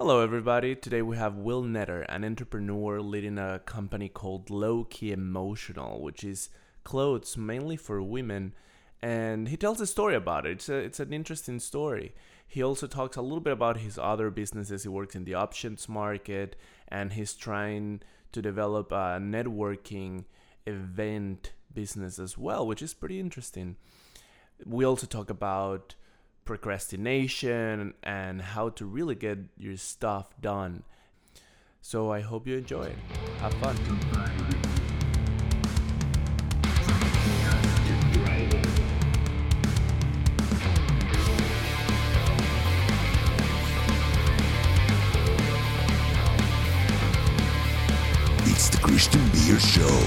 Hello, everybody. Today we have Will Neder, an entrepreneur leading a company called Low Key Emotional, which is clothes mainly for women. And he tells a story about it. It's, a, it's an interesting story. He also talks a little bit about his other businesses. He works in the options market and he's trying to develop a networking event business as well, which is pretty interesting. We also talk about procrastination and how to really get your stuff done. So I hope you enjoy it. Have fun. It's the Christian Beer Show.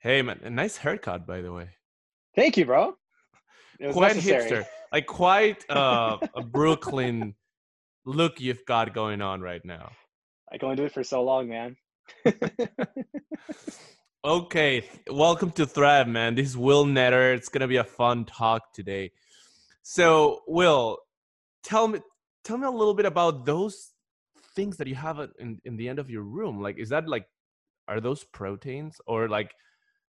Hey man, a nice haircut by the way. Thank you, bro. It was Quite necessary. hipster. Like quite uh, a Brooklyn look you've got going on right now. I can only do it for so long, man. Okay, welcome to Thrive, man. This is Will Neder. It's gonna be a fun talk today. So, Will, tell me, tell me a little bit about those things that you have in in the end of your room. Like, is that like, are those proteins or like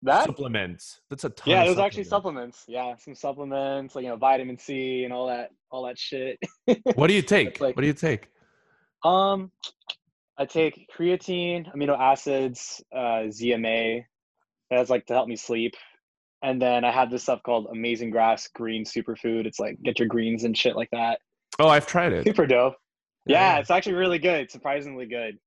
That supplements? That's a ton. yeah, it was actually supplements. supplements. Yeah, some supplements, like you know, vitamin C and all that, all that shit. What do you take? like- what do you take? um, I take creatine, amino acids, uh, ZMA. That's like to help me sleep. And then I have this stuff called Amazing Grass Green Superfood. It's like get your greens and shit like that. Oh, I've tried it. Super dope. Yeah, Yeah. it's actually really good. Surprisingly good.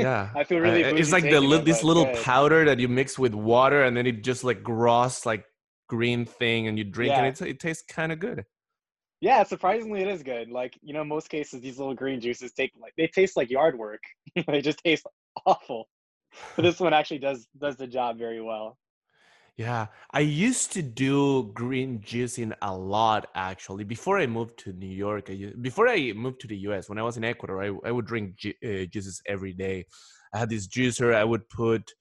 Yeah, I feel really Uh, it's like the li- this little good. powder that you mix with water, and then it just like gross like green thing, and you drink, and Yeah. it's, it tastes kind of good. Yeah, surprisingly, it is good. Like you know, most cases these little green juices take like they taste like yard work. they just taste awful. But this one actually does does the job very well. Yeah, I used to do green juicing a lot actually. Before I moved to New York, I, u- before I moved to the US, when I was in Ecuador, I, I would drink ju- uh, juices every day. I had this juicer. I would put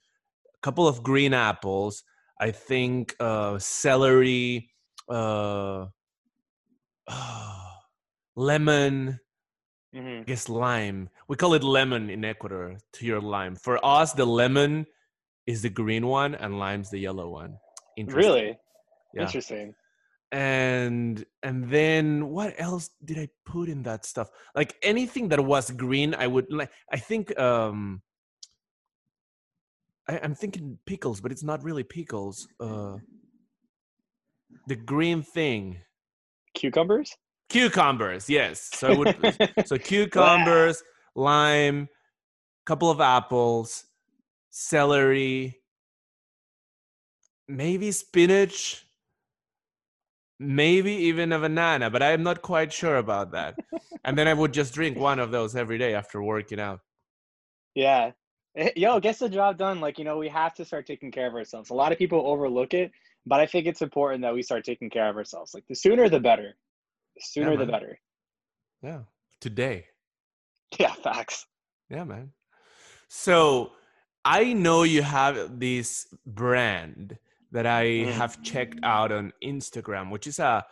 a couple of green apples. I think uh, celery, uh, lemon, hmm I guess lime. We call it lemon in Ecuador. To your lime. For us, the lemon is the green one, and lime's the yellow one. Interesting. Really Yeah. interesting. And and then what else did I put in that stuff? Like anything that was green, I would like. I think um. I, I'm thinking pickles, but it's not really pickles. Uh, the green thing, Cucumbers. cucumbers. Yes. So I would So cucumbers, lime, couple of apples, celery, maybe spinach, maybe even a banana, but I'm not quite sure about that. and then I would just drink one of those every day after working out. yeah. Eh, Yo, gets the job done. Like you know, we have to start taking care of ourselves. A lot of people overlook it, but I think it's important that we start taking care of ourselves. Like the sooner the better. The sooner the better. Yeah. Today. Yeah, facts. Yeah, man. So I know you have this brand that I Mhm. have checked out on Instagram, which is a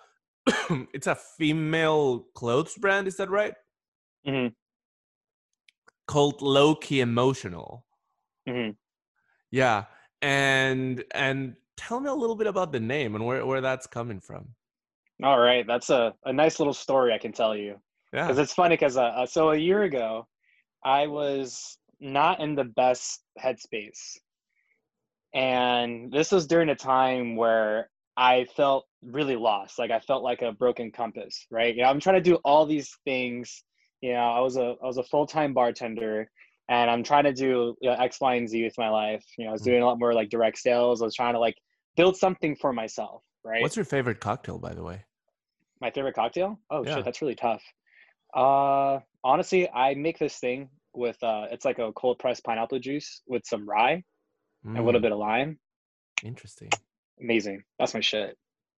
it's a female clothes brand. Is that right? hmm Called Low Key Emotional. hmm Yeah, and and tell me a little bit about the name and where where that's coming from. All right, that's a, a nice little story I can tell you. Yeah. because it's funny because uh, uh, so a year ago i was not in the best headspace and this was during a time where i felt really lost like i felt like a broken compass right you know i'm trying to do all these things you know i was a i was a full-time bartender and i'm trying to do you know, x y and z with my life you know i was Mhm. doing a lot more like direct sales i was trying to like build something for myself right What's your favorite cocktail, by the way? my favorite cocktail? Oh Yeah. shit, that's really tough. Uh honestly, I make this thing with uh it's like a cold pressed pineapple juice with some rye and a little Mm, bit of lime. Interesting. Amazing. That's my shit.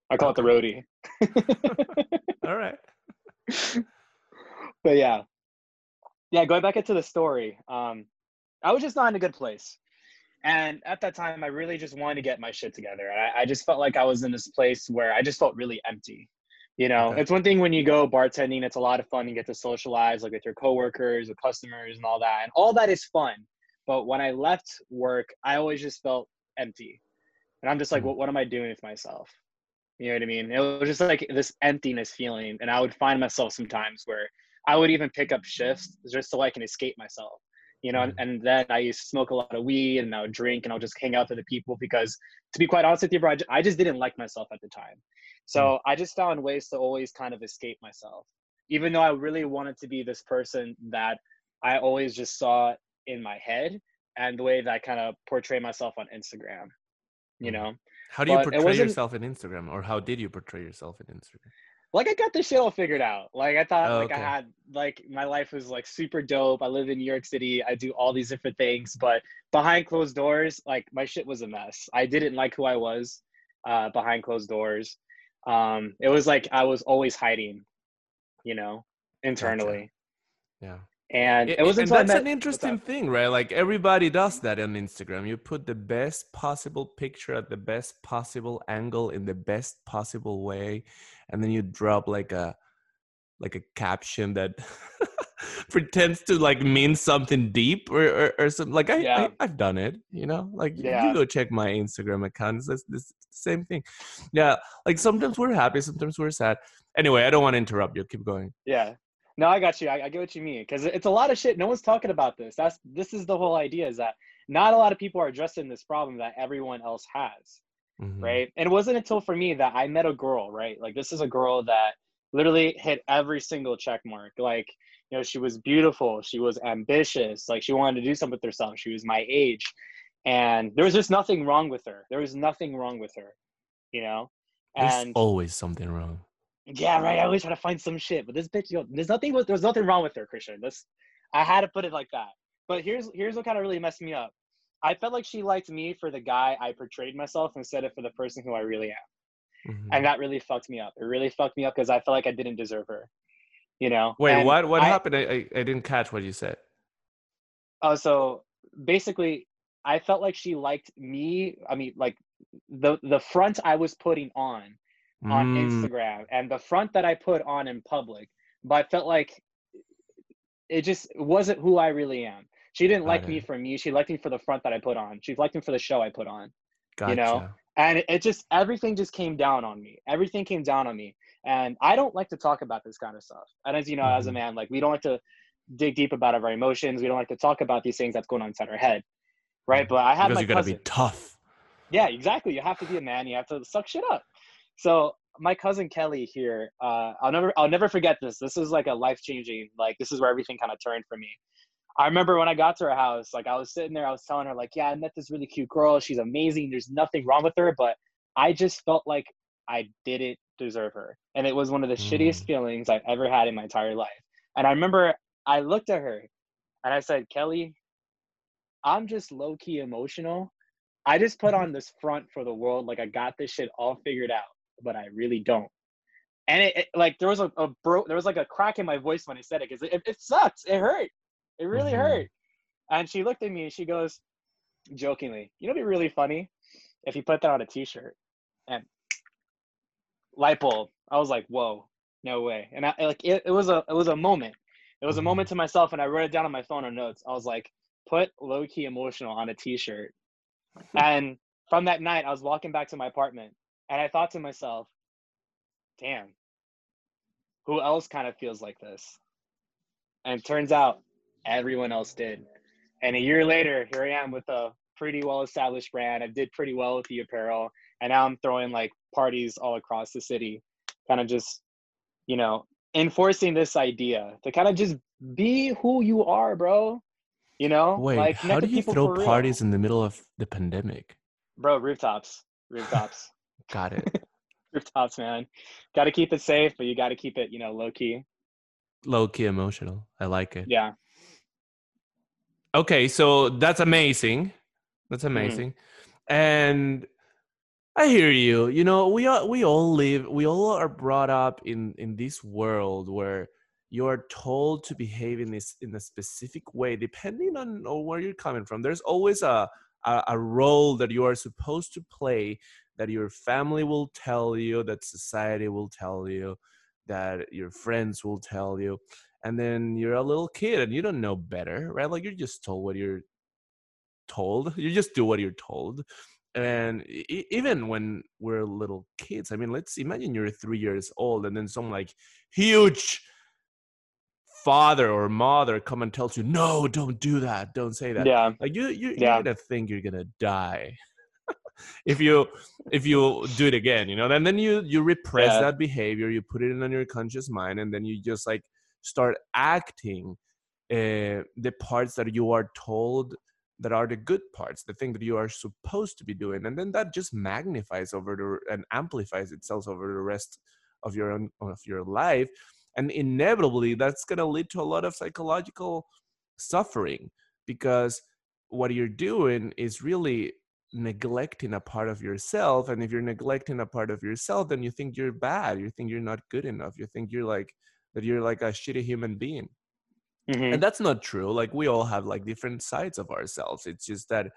I call it the Okay. roadie. All right. but yeah. Yeah, going back into the story. Um I was just not in a good place. And at that time I really just wanted to get my shit together. I, I just felt like I was in this place where I just felt really empty. You know, Okay. it's one thing when you go bartending, it's a lot of fun. You get to socialize like with your coworkers, with customers, and all that. And all that is fun. But when I left work, I always just felt empty. And I'm just like, Mm. what, what am I doing with myself? You know what I mean? It was just like this emptiness feeling. And I would find myself sometimes where I would even pick up shifts just so I can escape myself. You know, and, and then I used to smoke a lot of weed and I would drink and I'll just hang out with the people because to be quite honest with you, bro, I just didn't like myself at the time. So I just found ways to always kind of escape myself, even though I really wanted to be this person that I always just saw in my head and the way that I kind of portray myself on Instagram. You Mhm. know, How do you But portray yourself in Instagram, or how did you portray yourself in Instagram? Like I got this shit all figured out. Like I thought, Oh, like I had, like my life was like super dope. I live in New York City. I do all these different things, but behind closed doors, like my shit was a mess. I didn't like who I was uh, behind closed doors. Um, it was like I was always hiding, you know, internally. Yeah. And I- it wasn't and that's met. an interesting thing, right? Like everybody does that on Instagram. You put the best possible picture at the best possible angle in the best possible way, and then you drop like a like a caption that pretends to like mean something deep or or, or something. Like I, Yeah. I I've done it, you know. Like Yeah. you go check my Instagram account. It's this same thing. Yeah. Like sometimes we're happy, sometimes we're sad. Anyway, I don't want to interrupt you. Keep going. Yeah. No, I got you. I, I get what you mean because it's a lot of shit. No one's talking about this. That's this is the whole idea is that not a lot of people are addressing this problem that everyone else has. Mhm. right? And it wasn't until for me that I met a girl, right? Like this is a girl that literally hit every single check mark. Like, you know, she was beautiful, she was ambitious, like she wanted to do something with herself. She was my age. And there was just nothing wrong with her. There was nothing wrong with her, you know? There's always something wrong. Yeah, right. I always try to find some shit, but this bitch, yo, there's nothing. There's nothing wrong with her, Christian. This, I had to put it like that. But here's here's what kind of really messed me up. I felt like she liked me for the guy I portrayed myself instead of for the person who I really am, Mhm. and that really fucked me up. It really fucked me up because I felt like I didn't deserve her. You know. Wait, And what? What I- happened? I, I I didn't catch what you said. Oh, so basically, I felt like she liked me. I mean, like the the front I was putting on on Mm, Instagram and the front that I put on in public, but I felt like it just wasn't who I really am. She didn't like me for me. She liked me for the front that I put on. She liked me for the show I put on. Gotcha. you know, And it, just everything just came down on me. Everything came down on me. And I don't like to talk about this kind of stuff. And as you know, as a Mhm. man, like we don't like to dig deep about our emotions. We don't like to talk about these things that's going on inside our head. Right. Mhm. But I had because my you gotta cousin. be tough. Yeah, exactly. You have to be a man. You have to suck shit up. So my cousin Kelly here, uh, I'll never, I'll never forget this. This is like a life changing. Like this is where everything kind of turned for me. I remember when I got to her house, like I was sitting there, I was telling her like, yeah, I met this really cute girl. She's amazing. There's nothing wrong with her, but I just felt like I didn't deserve her, and it was one of the shittiest Mm. feelings I've ever had in my entire life. And I remember I looked at her, and I said, Kelly, I'm just low key emotional. I just put on this front for the world like I got this shit all figured out, but I really don't. And it, it- like there was a, a bro, there was like a crack in my voice when I said it because it, it sucks. It hurt. It really Mhm. hurt. And she looked at me and she goes, jokingly, "You know, what'd be really funny if you put that on a T-shirt." And light bulb. I was like, "Whoa, no way!" And I like it, it was a it was a moment. It was a Mhm. moment to myself, and I wrote it down on my phone or notes. I was like, "Put low key emotional on a T-shirt." and from that night, I was walking back to my apartment, and I thought to myself, "Damn, who else kind of feels like this?" And it turns out everyone else did. And a year later, here I am with a pretty well established brand. I did pretty well with the apparel. And now I'm throwing like parties all across the city, kind of just, you know, enforcing this idea to kind of just be who you are, bro. You know? Wait, like, how do you throw parties in the middle of the pandemic? Bro, rooftops. Rooftops. Got it. rooftops, man. Got to keep it safe, but you got to keep it, you know, low key. Low key emotional. I like it. Yeah. Okay, so that's amazing. That's Mm-hmm. amazing. And I hear you. You know, we all we all live we all are brought up in in this world where you are told to behave in this in a specific way depending on, on where you're coming from. There's always a, a a role that you are supposed to play that your family will tell you, that society will tell you. that your friends will tell you and then you're a little kid and you don't know better right like you're just told what you're told you just do what you're told and e- even when we're little kids i mean let's imagine you're three years old and then some like huge father or mother come and tells you no don't do that don't say that Yeah. like you, you Yeah. you're gonna think you're gonna die if you if you do it again you know and then you you repress Yeah. that behavior you put it in on your conscious mind and then you just like start acting uh, the parts that you are told that are the good parts the thing that you are supposed to be doing and then that just magnifies over the and amplifies itself over the rest of your own of your life and inevitably that's going to lead to a lot of psychological suffering because what you're doing is really neglecting a part of yourself and if you're neglecting a part of yourself then you think you're bad you think you're not good enough you think you're like that you're like a shitty human being Mhm. and that's not true like we all have like different sides of ourselves it's just that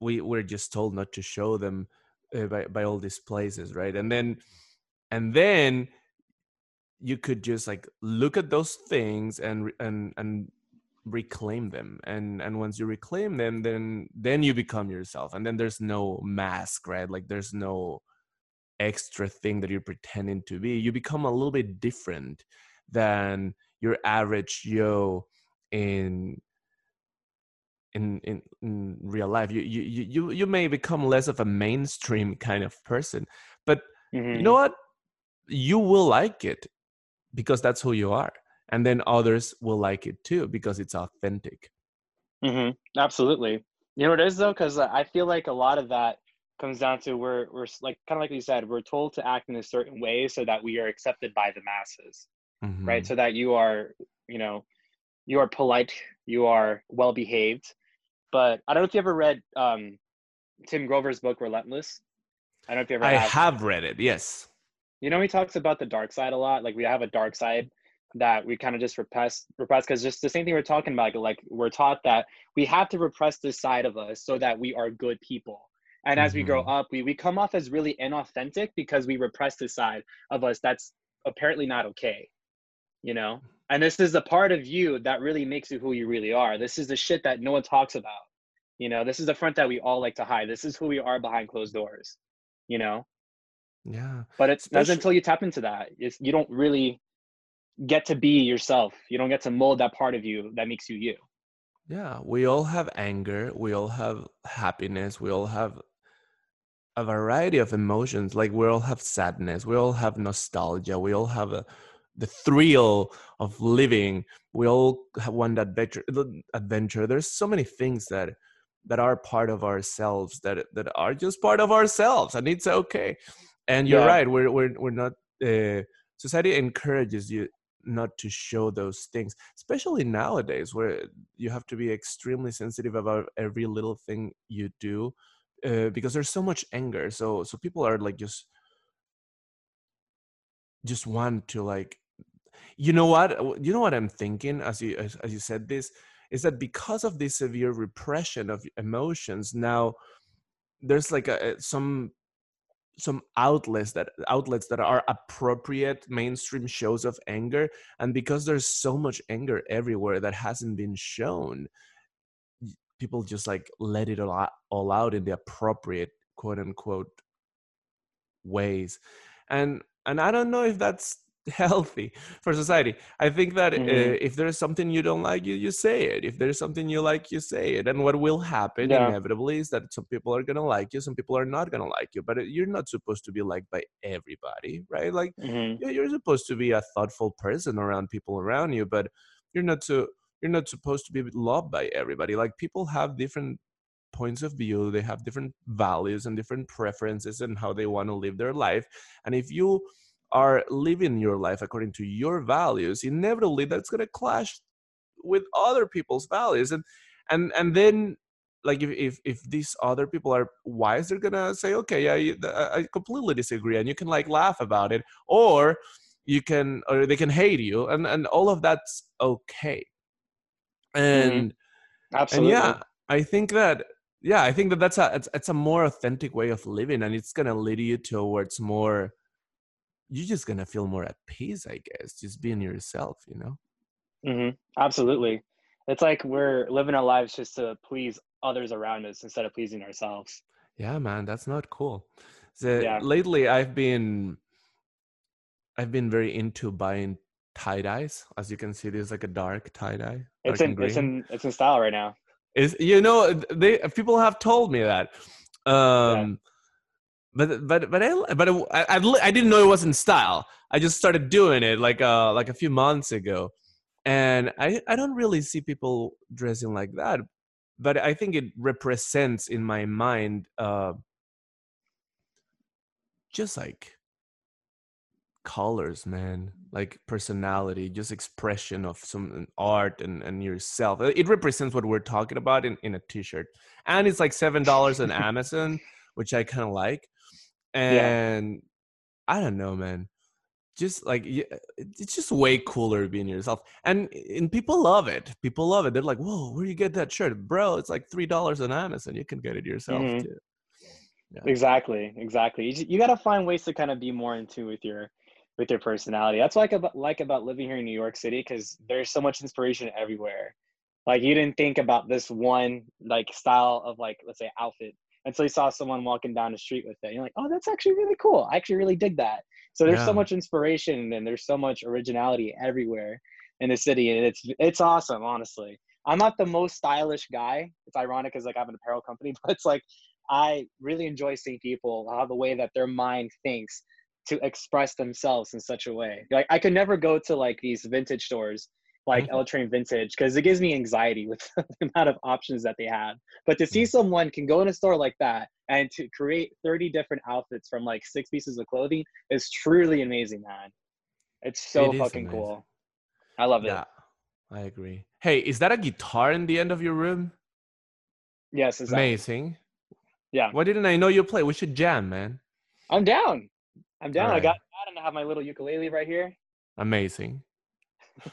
we we're just told not to show them uh, by, by all these places right and then and then you could just like look at those things and and and reclaim them and and once you reclaim them then then you become yourself and then there's no mask right? Like there's no extra thing that you're pretending to be. You become a little bit different than your average yo in in in, in real life. You, you you you may become less of a mainstream kind of person but Mhm. you know what? You will like it because that's who you are and then others will like it too because it's authentic hmm Absolutely. You know what it is though, because I feel like a lot of that comes down to we're we're like kind of like you said, we're told to act in a certain way so that we are accepted by the masses, right? Mhm. So that you are, you know, you are polite, you are well behaved. But I don't know if you ever read um, Tim Grover's book Relentless. I don't know if you ever i have. have read it yes You know, he talks about the dark side a lot. Like we have a dark side that we kind of just repress, repress, because just the same thing we're talking about. Like we're taught that we have to repress this side of us so that we are good people. And as we grow Mhm. up, we we come off as really inauthentic because we repress this side of us that's apparently not okay. You know, and this is the part of you that really makes you who you really are. This is the shit that no one talks about. You know, this is the front that we all like to hide. This is who we are behind closed doors. You know, yeah but it's Especially- until you tap into that it's, you don't really get to be yourself you don't get to mold that part of you that makes you you Yeah, we all have anger, we all have happiness, we all have a variety of emotions. Like we all have sadness, we all have nostalgia, we all have a, the thrill of living. We all have one adventure. Adventure. There's so many things that that are part of ourselves that that are just part of ourselves, and it's okay. And you're Yeah. right. We're we're we're not. Uh, society encourages you not to show those things, especially nowadays where you have to be extremely sensitive about every little thing you do uh, because there's so much anger so so people are like just just want to like you know what you know what i'm thinking as you as, as you said this is that because of this severe repression of emotions now there's like a- some some outlets that outlets that are appropriate mainstream shows of anger and because there's so much anger everywhere that hasn't been shown people just like let it all out, all out in the appropriate quote unquote ways. And and i don't know if that's healthy for society. I think that uh, Mhm. if there's something you don't like you you say it. If there's something you like you say it. And what will happen Yeah. inevitably is that some people are going to like you some people are not going to like you. But uh, you're not supposed to be liked by everybody right? Like Mhm. you're supposed to be a thoughtful person around people around you but you're not so you're not supposed to be loved by everybody. Like people have different points of view. They have different values and different preferences and how they want to live their life. And if you are living your life according to your values inevitably that's going to clash with other people's values and and and then like if, if if these other people are wise they're gonna say okay I, I completely disagree and you can like laugh about it or you can or they can hate you and and all of that's okay. Mm-hmm. And absolutely. and yeah i think that yeah i think that that's a it's, it's a more authentic way of living and it's gonna lead you towards more you're just gonna feel more at peace, I guess, just being yourself, you know. hmm Absolutely. It's like we're living our lives just to please others around us instead of pleasing ourselves. Yeah, man, that's not cool. So Yeah. lately, I've been I've been very into buying tie dyes. As you can see, there's like a dark tie dye. It's in it's in it's in style right now. Is you know they people have told me that. Um, but but but I but I, I I didn't know it was in style. I just started doing it like uh like a few months ago, and I I don't really see people dressing like that. But I think it represents in my mind uh just like colors man like personality just expression of some art and, and yourself Uh, it represents what we're talking about in, in a t-shirt and it's like seven dollars on amazon which i kind of like and i don't know man just like it's just way cooler being yourself and and people love it people love it they're like whoa where do you get that shirt bro it's like three dollars on amazon you can get it yourself Mhm. too Yeah. Exactly, exactly. You, you got to find ways to kind of be more in tune with your with your personality. That's what I like about like about living here in New York City because there's so much inspiration everywhere. Like you didn't think about this one like style of like let's say outfit until you saw someone walking down the street with it. And You're like, oh, that's actually really cool. I actually really dig that. So there's so much inspiration and there's so much originality everywhere in the city, and it's it's awesome. Honestly, I'm not the most stylish guy. It's ironic because like I have an apparel company, but it's like I really enjoy seeing people how the way that their mind thinks to express themselves in such a way. Like I could never go to like these vintage stores like Mhm. L Train Vintage because it gives me anxiety with the amount of options that they have. But to see Mm. someone can go in a store like that and to create 30 different outfits from like six pieces of clothing is truly amazing, man. It's so It fucking amazing. cool. I love it. yeah i agree hey is that a guitar in the end of your room Yes, it's amazing Yeah. why didn't i know you play we should jam man I'm down. I'm down. I got that and I have my little ukulele right here. amazing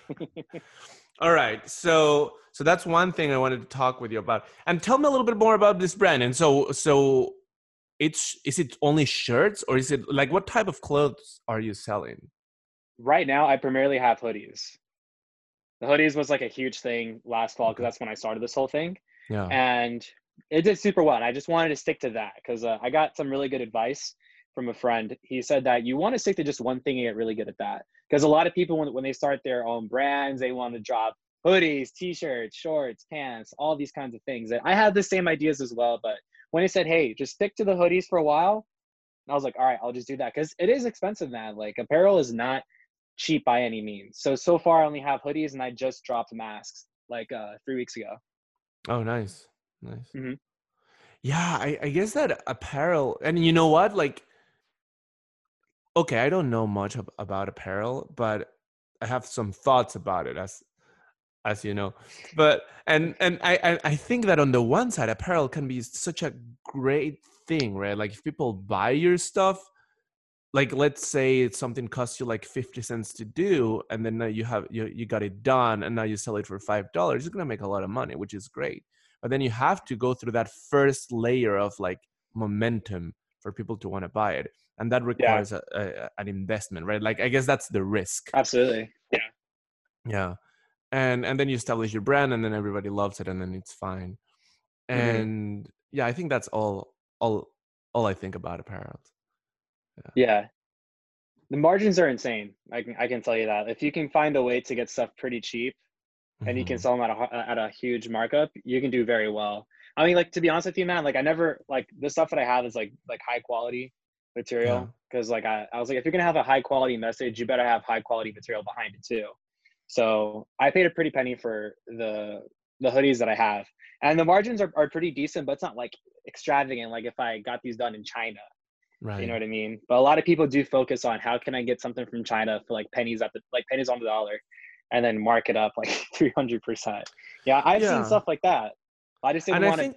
all right so so that's one thing i wanted to talk with you about. And tell me a little bit more about this brand. And so so it's is it only shirts or is it like what type of clothes are you selling? Right now I primarily have hoodies. The hoodies was like a huge thing last fall because that's when I started this whole thing, yeah. And it did super well. And I just wanted to stick to that because uh, I got some really good advice from a friend. He said that you want to stick to just one thing and get really good at that because a lot of people when when they start their own brands, they want to drop hoodies, t-shirts, shorts, pants, all these kinds of things. And I had the same ideas as well, but when he said, "Hey, just stick to the hoodies for a while," I was like, "All right, I'll just do that," because it is expensive, man. Like apparel is not cheap by any means. So so far, I only have hoodies, and I just dropped masks like uh, three weeks ago. oh nice nice Mhm. yeah I, I guess that apparel and you know what like okay i don't know much ab- about apparel but i have some thoughts about it as as you know. But and and I, I think that on the one side apparel can be such a great thing right? Like if people buy your stuff like let's say it's something costs you like 50 cents to do and then you have you, you got it done and now you sell it for five dollars you're gonna make a lot of money which is great. But then you have to go through that first layer of like momentum for people to want to buy it and that requires a, a, an investment right like i guess that's the risk Absolutely. Yeah. yeah and and then you establish your brand and then everybody loves it and then it's fine Mhm. and yeah i think that's all all all i think about apparel Yeah. The margins are insane. I can I can tell you that. If you can find a way to get stuff pretty cheap and you can Mhm. sell them at a at a huge markup, you can do very well. I mean, like to be honest with you, man, like I never like the stuff that I have is like like high quality material because like I, I was like if you're gonna have a high quality message, you better have high quality material behind it too. So I paid a pretty penny for the the hoodies that I have, and the margins are, are pretty decent, but it's not like extravagant. Like if I got these done in China, right you know what I mean? But a lot of people do focus on how can I get something from China for like pennies at the like pennies on the dollar, and then mark it up like three hundred percent. Yeah, I've Yeah. seen stuff like that. I just didn't want think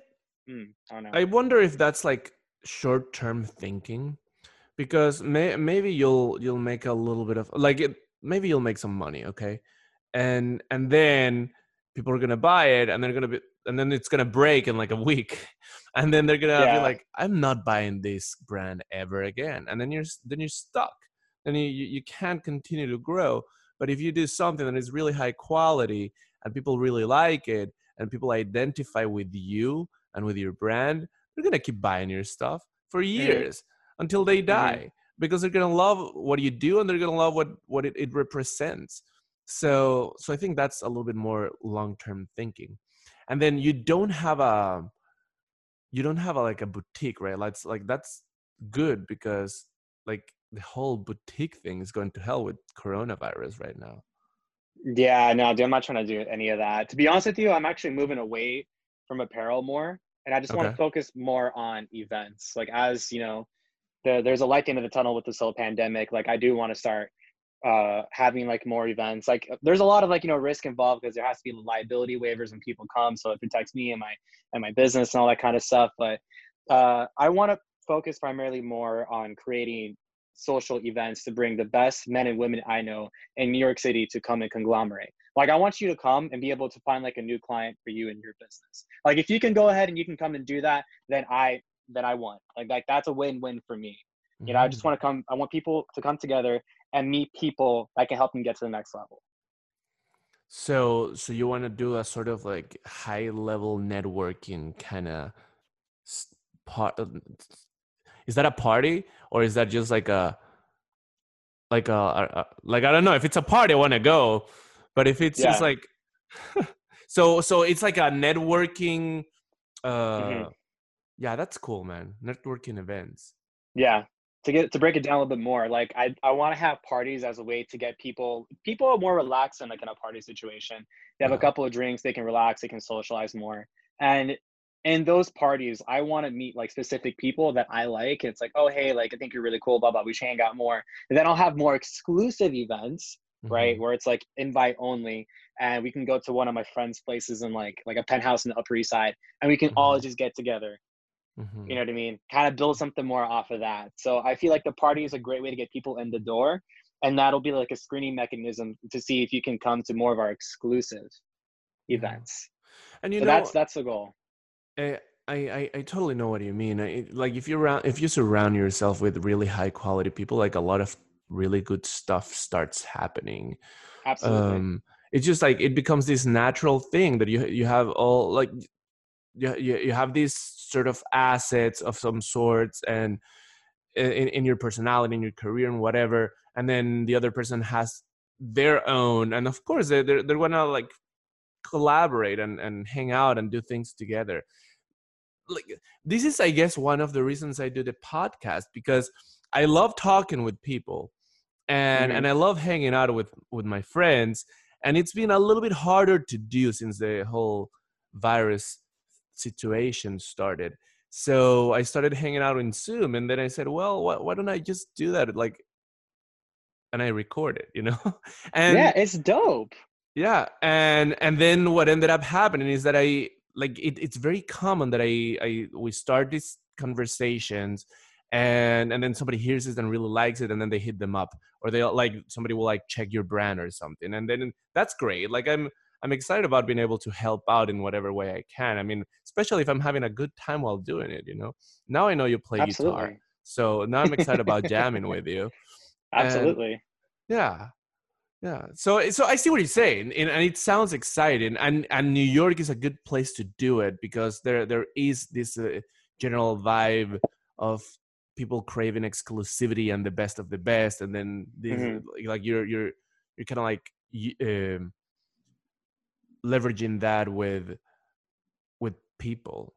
to. Mm, I don't know. I wonder if that's like short-term thinking, because may, maybe you'll you'll make a little bit of like it. Maybe you'll make some money, okay, and and then people are gonna buy it, and they're gonna be, and then it's gonna break in like a week, and then they're gonna Yeah. be like, I'm not buying this brand ever again, and then you're then you're stuck. then you, you you can't continue to grow. But if you do something that is really high quality and people really like it and people identify with you and with your brand, they're gonna keep buying your stuff for mm. years until they mm-hmm. die because they're gonna love what you do and they're gonna love what what it, it represents. So so I think that's a little bit more long term thinking. And then you don't have a you don't have a, like a boutique, right? Like like that's good because like the whole boutique thing is going to hell with coronavirus right now. Yeah, no, dude, I'm not trying to do any of that. To be honest with you, I'm actually moving away from apparel more, and I just want to focus more on events. Like as you know, the, there's a light at the end of the tunnel with this whole pandemic. Like I do want to start uh, having like more events. Like there's a lot of like you know risk involved because there has to be liability waivers when people come, so it protects me and my and my business and all that kind of stuff. But uh, I want to focus primarily more on creating social events to bring the best men and women I know in New York City to come and conglomerate. Like I want you to come and be able to find like a new client for you and your business. Like if you can go ahead and you can come and do that, then I then I won. Like like that's a win-win for me. You know, I just Mm-hmm. want to come I want people to come together and meet people that can help them get to the next level. So, so you want to do a sort of like high level networking kind of part? Is that a party or is that just like a like a, a, like I don't know if it's a party I want to go, but if it's just like so so it's like a networking. uh Mhm. Yeah, that's cool, man. Networking events. Yeah. To get to break it down a little bit more, like I, I want to have parties as a way to get people people are more relaxed in like in a party situation. They have a Uh-huh. couple of drinks, they can relax, they can socialize more. And in those parties, I want to meet like specific people that I like. It's like, oh hey, like I think you're really cool, blah blah. We should hang out more. And then I'll have more exclusive events, right? Mhm. Where it's like invite only, and we can go to one of my friends' places in like like a penthouse in the Upper East Side, and we can all Mhm. just get together. Mhm. You know what I mean? Kind of build something more off of that. So I feel like the party is a great way to get people in the door, and that'll be like a screening mechanism to see if you can come to more of our exclusive events. And you so know, that's that's the goal. I, I, I I totally know what you mean. I, like if you around, if you surround yourself with really high quality people, like a lot of really good stuff starts happening. Absolutely. Um, it's just like it becomes this natural thing that you you have all like you you, you have these sort of assets of some sorts and in, in your personality in your career and whatever and then the other person has their own and of course they're, they're, they're gonna like collaborate and, and hang out and do things together like this is i guess one of the reasons i do the podcast because i love talking with people and Mhm. and i love hanging out with with my friends and it's been a little bit harder to do since the whole virus situation started. So i started hanging out in zoom and then i said well why, why don't i just do that? Like and i record it you know? And yeah, it's dope. yeah and and then what ended up happening is that i like it, it's very common that i i we start these conversations and and then somebody hears it and really likes it and then they hit them up or they like somebody will like check your brand or something and then that's great like i'm i'm excited about being able to help out in whatever way i can i mean especially if i'm having a good time while doing it you know now i know you play guitar so now i'm excited about jamming with you And- Absolutely. yeah. Yeah. So so I see what you're saying. And, and it sounds exciting. And and New York is a good place to do it because there there is this uh, general vibe of people craving exclusivity and the best of the best and then this, Mhm. like you're you're you're kind of like um, leveraging that with with people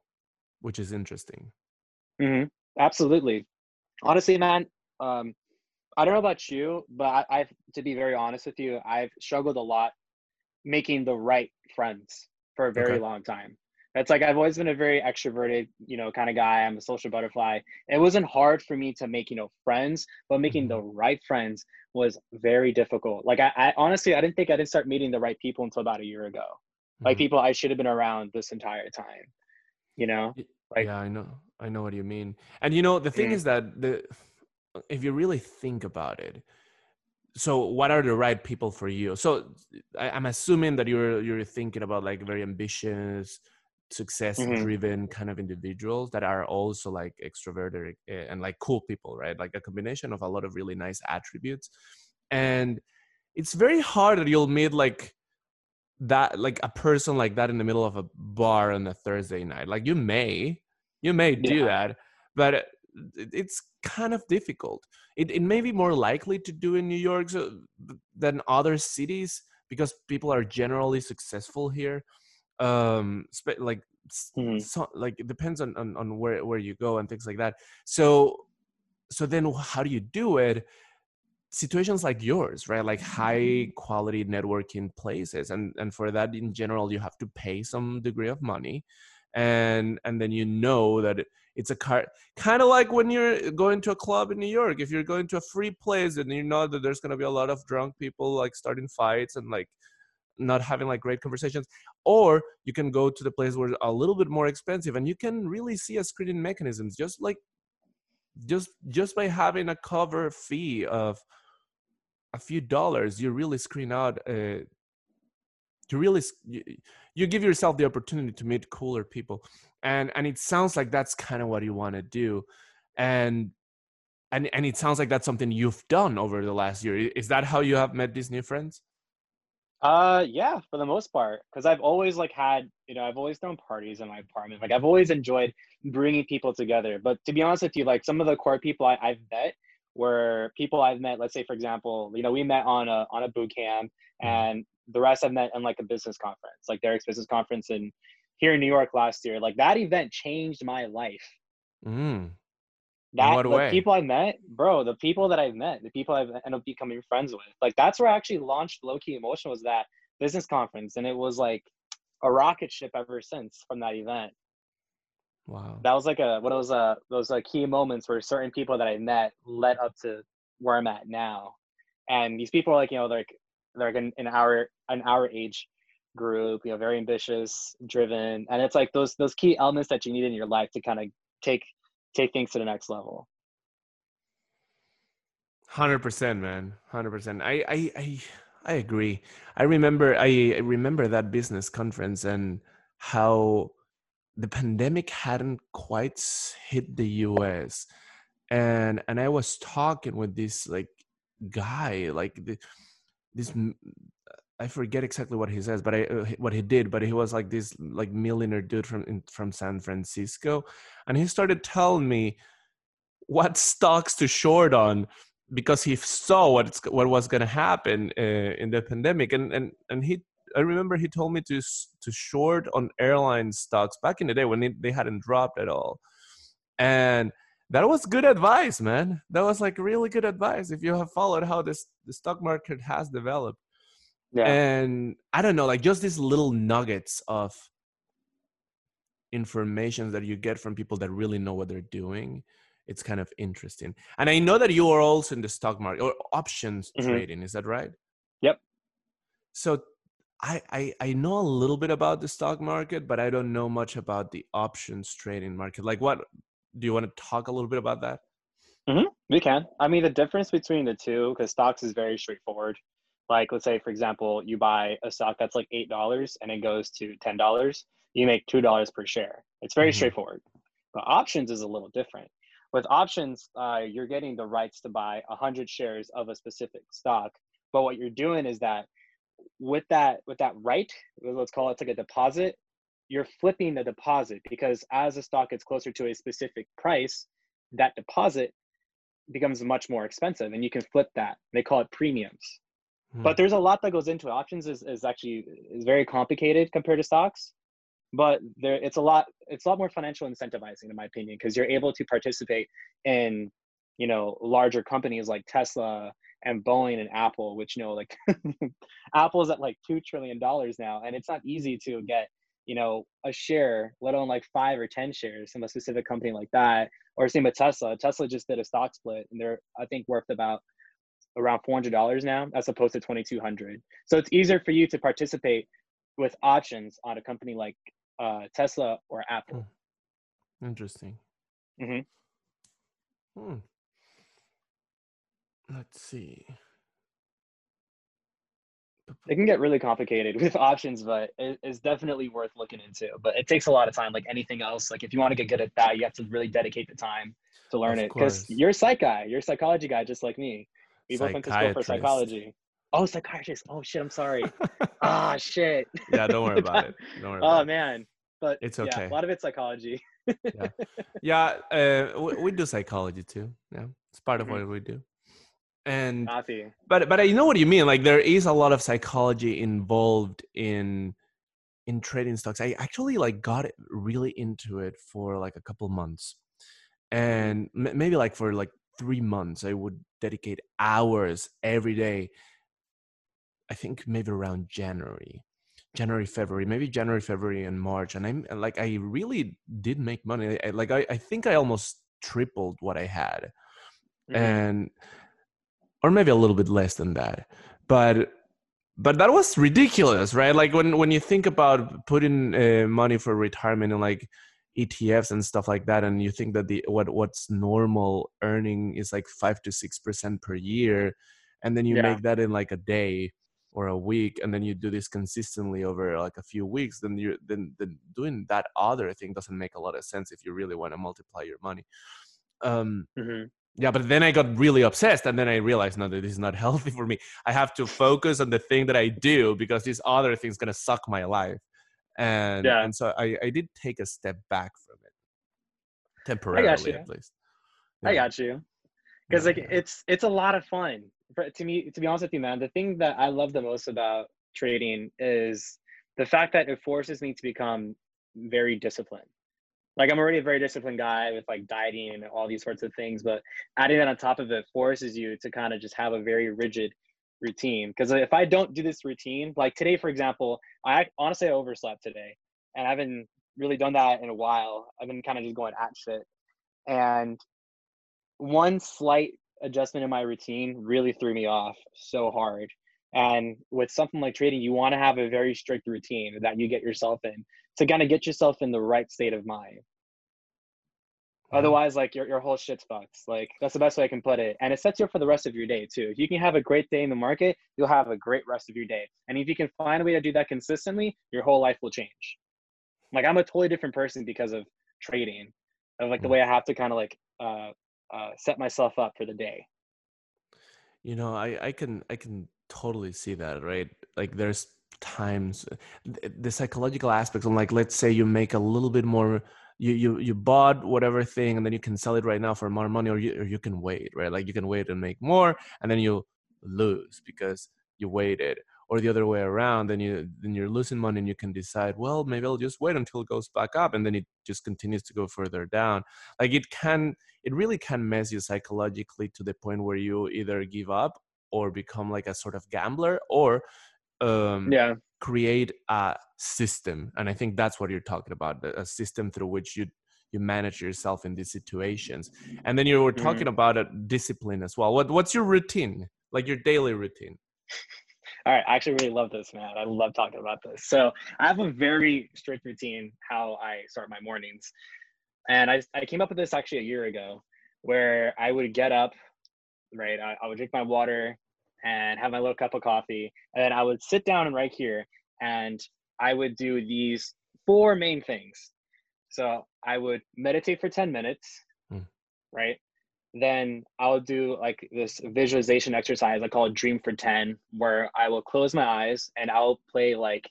which is interesting mm-hmm. Absolutely. Honestly, man, um, I don't know about you, but I, I've to be very honest with you, I've struggled a lot making the right friends for a very Okay. long time. It's like I've always been a very extroverted, you know, kind of guy. I'm a social butterfly. It wasn't hard for me to make, you know, friends, but making the right friends was very difficult. Like I, I honestly, I didn't think I didn't start meeting the right people until about a year ago. Like Mhm. people I should have been around this entire time. You know? Like- yeah i know i know what you mean and you know the thing Mm. is that the if you really think about it so what are the right people for you so I, i'm assuming that you're you're thinking about like very ambitious success driven kind of individuals that are also like extroverted eh, and like cool people right? Like a combination of a lot of really nice attributes. And it's very hard that you'll meet like that like a person like that in the middle of a bar on a thursday night. Like you may you may do Yeah. that but it's kind of difficult. It, it may be more likely to do in new york so, than other cities because people are generally successful here um spe- like Mhm. so, like it depends on, on on where where you go and things like that. So so then how do you do it? Situations like yours right? Like high quality networking places and and for that in general you have to pay some degree of money and and then you know that it's a car kind of like when you're going to a club in new york. If you're going to a free place and you know that there's going to be a lot of drunk people like starting fights and like not having like great conversations or you can go to the place where it's a little bit more expensive and you can really see a screening mechanisms just like just just by having a cover fee of a few dollars you really screen out uh to really you, you give yourself the opportunity to meet cooler people and and it sounds like that's kind of what you want to do and and and it sounds like that's something you've done over the last year. Is that how you have met these new friends Uh, yeah, for the most part, because I've always like had, you know, I've always thrown parties in my apartment. Like I've always enjoyed bringing people together. But to be honest with you, like some of the core people I, I've met were people I've met. Let's say, for example, you know, we met on a on a boot camp, and the rest I've met in like a business conference, like Derek's business conference in here in New York last year. Like that event changed my life. mm. That what the way? people I met, bro, the people that I've met, the people I've ended up becoming friends with, like that's where I actually launched Low Key Emotion was that business conference, and it was like a rocket ship ever since from that event. wow That was like a what it was uh those like key moments where certain people that I met led up to where I'm at now, and these people are like you know they're like they're like an, an our an our age group, you know, very ambitious, driven, and it's like those those key elements that you need in your life to kind of take take things to the next level. Hundred percent, man. Hundred percent. I, I, I, I agree. I remember. I, remember that business conference and how the pandemic hadn't quite hit the U.S. and and I was talking with this like guy, like the, this. I forget exactly what he says, but I uh, what he did, but he was like this like millionaire dude from in, from San Francisco, and he started telling me what stocks to short on because he saw what's what was going to happen uh, in the pandemic and and and he I remember he told me to to short on airline stocks back in the day when it, they hadn't dropped at all and that was good advice man. That was like really good advice if you have followed how this the stock market has developed Yeah. and i don't know like just these little nuggets of information that you get from people that really know what they're doing it's kind of interesting and i know that you are also in the stock market or options Mhm. trading is that right Yep. so I, I i know a little bit about the stock market but i don't know much about the options trading market like what do you want to talk a little bit about that We can. I mean, the difference between the two, because stocks is very straightforward. Like, let's say, for example, you buy a stock that's like eight dollars and it goes to ten dollars. You make two dollars per share. It's very Mhm. straightforward. But options is a little different. With options, uh, you're getting the rights to buy hundred shares of a specific stock. But what you're doing is that with that with that right, let's call it like a deposit. You're flipping the deposit because as the stock gets closer to a specific price, that deposit becomes much more expensive and you can flip that they call it premiums Hmm. but there's a lot that goes into it options is, is actually is very complicated compared to stocks but there it's a lot it's a lot more financial incentivizing in my opinion because you're able to participate in you know larger companies like tesla and boeing and apple which you know like apple's at like two trillion dollars now and it's not easy to get you know a share let alone like five or ten shares from a specific company like that or same with tesla tesla just did a stock split and they're i think worth about around $400 now as opposed to 2200 so it's easier for you to participate with options on a company like uh, tesla or apple interesting Mhm. Hmm. let's see it can get really complicated with options, but it's definitely worth looking into. But it takes a lot of time, like anything else. Like if you want to get good at that, you have to really dedicate the time to learn Of it. Because you're a psych guy, you're a psychology guy, just like me. We both went to school for psychology. Oh, psychiatrist. Oh shit, I'm sorry. ah shit. yeah, don't worry about it. Don't worry. Oh it. man. But It's yeah, okay. a lot of it's psychology. Yeah, uh, we, we do psychology too. Yeah, it's part of Mhm. what we do. And Copy. but but I know what you mean. Like there is a lot of psychology involved in in trading stocks. I actually like got really into it for like a couple months, and m- maybe like for like three months, I would dedicate hours every day. I think maybe around January, January, February, maybe January, February, and March, and I'm like I really did make money. I, like I, I think I almost tripled what I had Mhm. and or maybe a little bit less than that but but that was ridiculous right like when when you think about putting uh, money for retirement and like etfs and stuff like that and you think that the what what's normal earning is like 5 to 6 percent per year and then you Yeah. make that in like a day or a week and then you do this consistently over like a few weeks then you're then, then doing that other thing doesn't make a lot of sense if you really want to multiply your money um Mhm. yeah but then i got really obsessed and then i realized no that this is not healthy for me i have to focus on the thing that i do because this other thing's going to suck my life and Yeah. and so i i did take a step back from it temporarily at least I got you. Because Yeah, like yeah. it's it's a lot of fun. For, to me, to be honest with you, man, the thing that I love the most about trading is the fact that it forces me to become very disciplined. Like I'm already a very disciplined guy with like dieting and all these sorts of things, but adding that on top of it forces you to kind of just have a very rigid routine. Because if I don't do this routine, like today, for example, I honestly I overslept today, and I haven't really done that in a while. I've been kind of just going at shit, and one slight adjustment in my routine really threw me off so hard. And with something like trading, you want to have a very strict routine that you get yourself in to kind of get yourself in the right state of mind. Otherwise, like your, your whole shit's fucked. Like that's the best way I can put it. And it sets you up for the rest of your day too. If you can have a great day in the market, you'll have a great rest of your day. And if you can find a way to do that consistently, your whole life will change. Like I'm a totally different person because of trading, of like the Mm. way I have to kind of like uh, uh, set myself up for the day. you know i i can i can totally see that right like there's times the psychological aspects of like let's say you make a little bit more you you you bought whatever thing and then you can sell it right now for more money or you, or you can wait right? Like you can wait and make more and then you lose because you waited. Or the other way around then you then you're losing money and you can decide well maybe i'll just wait until it goes back up and then it just continues to go further down. Like it can it really can mess you psychologically to the point where you either give up or become like a sort of gambler or um, Yeah. create a system and i think that's what you're talking about a system through which you you manage yourself in these situations and then you were talking about a discipline as well what what's your routine like your daily routine All right. I actually really love this, man. I love talking about this. So I have a very strict routine how I start my mornings. And I, I came up with this actually a year ago where I would get up, right? I, I would drink my water and have my little cup of coffee. And then I would sit down and right here and I would do these four main things. So I would meditate for 10 minutes, Hmm. right? Then I'll do like this visualization exercise. I call it Dream for 10, where I will close my eyes and I'll play like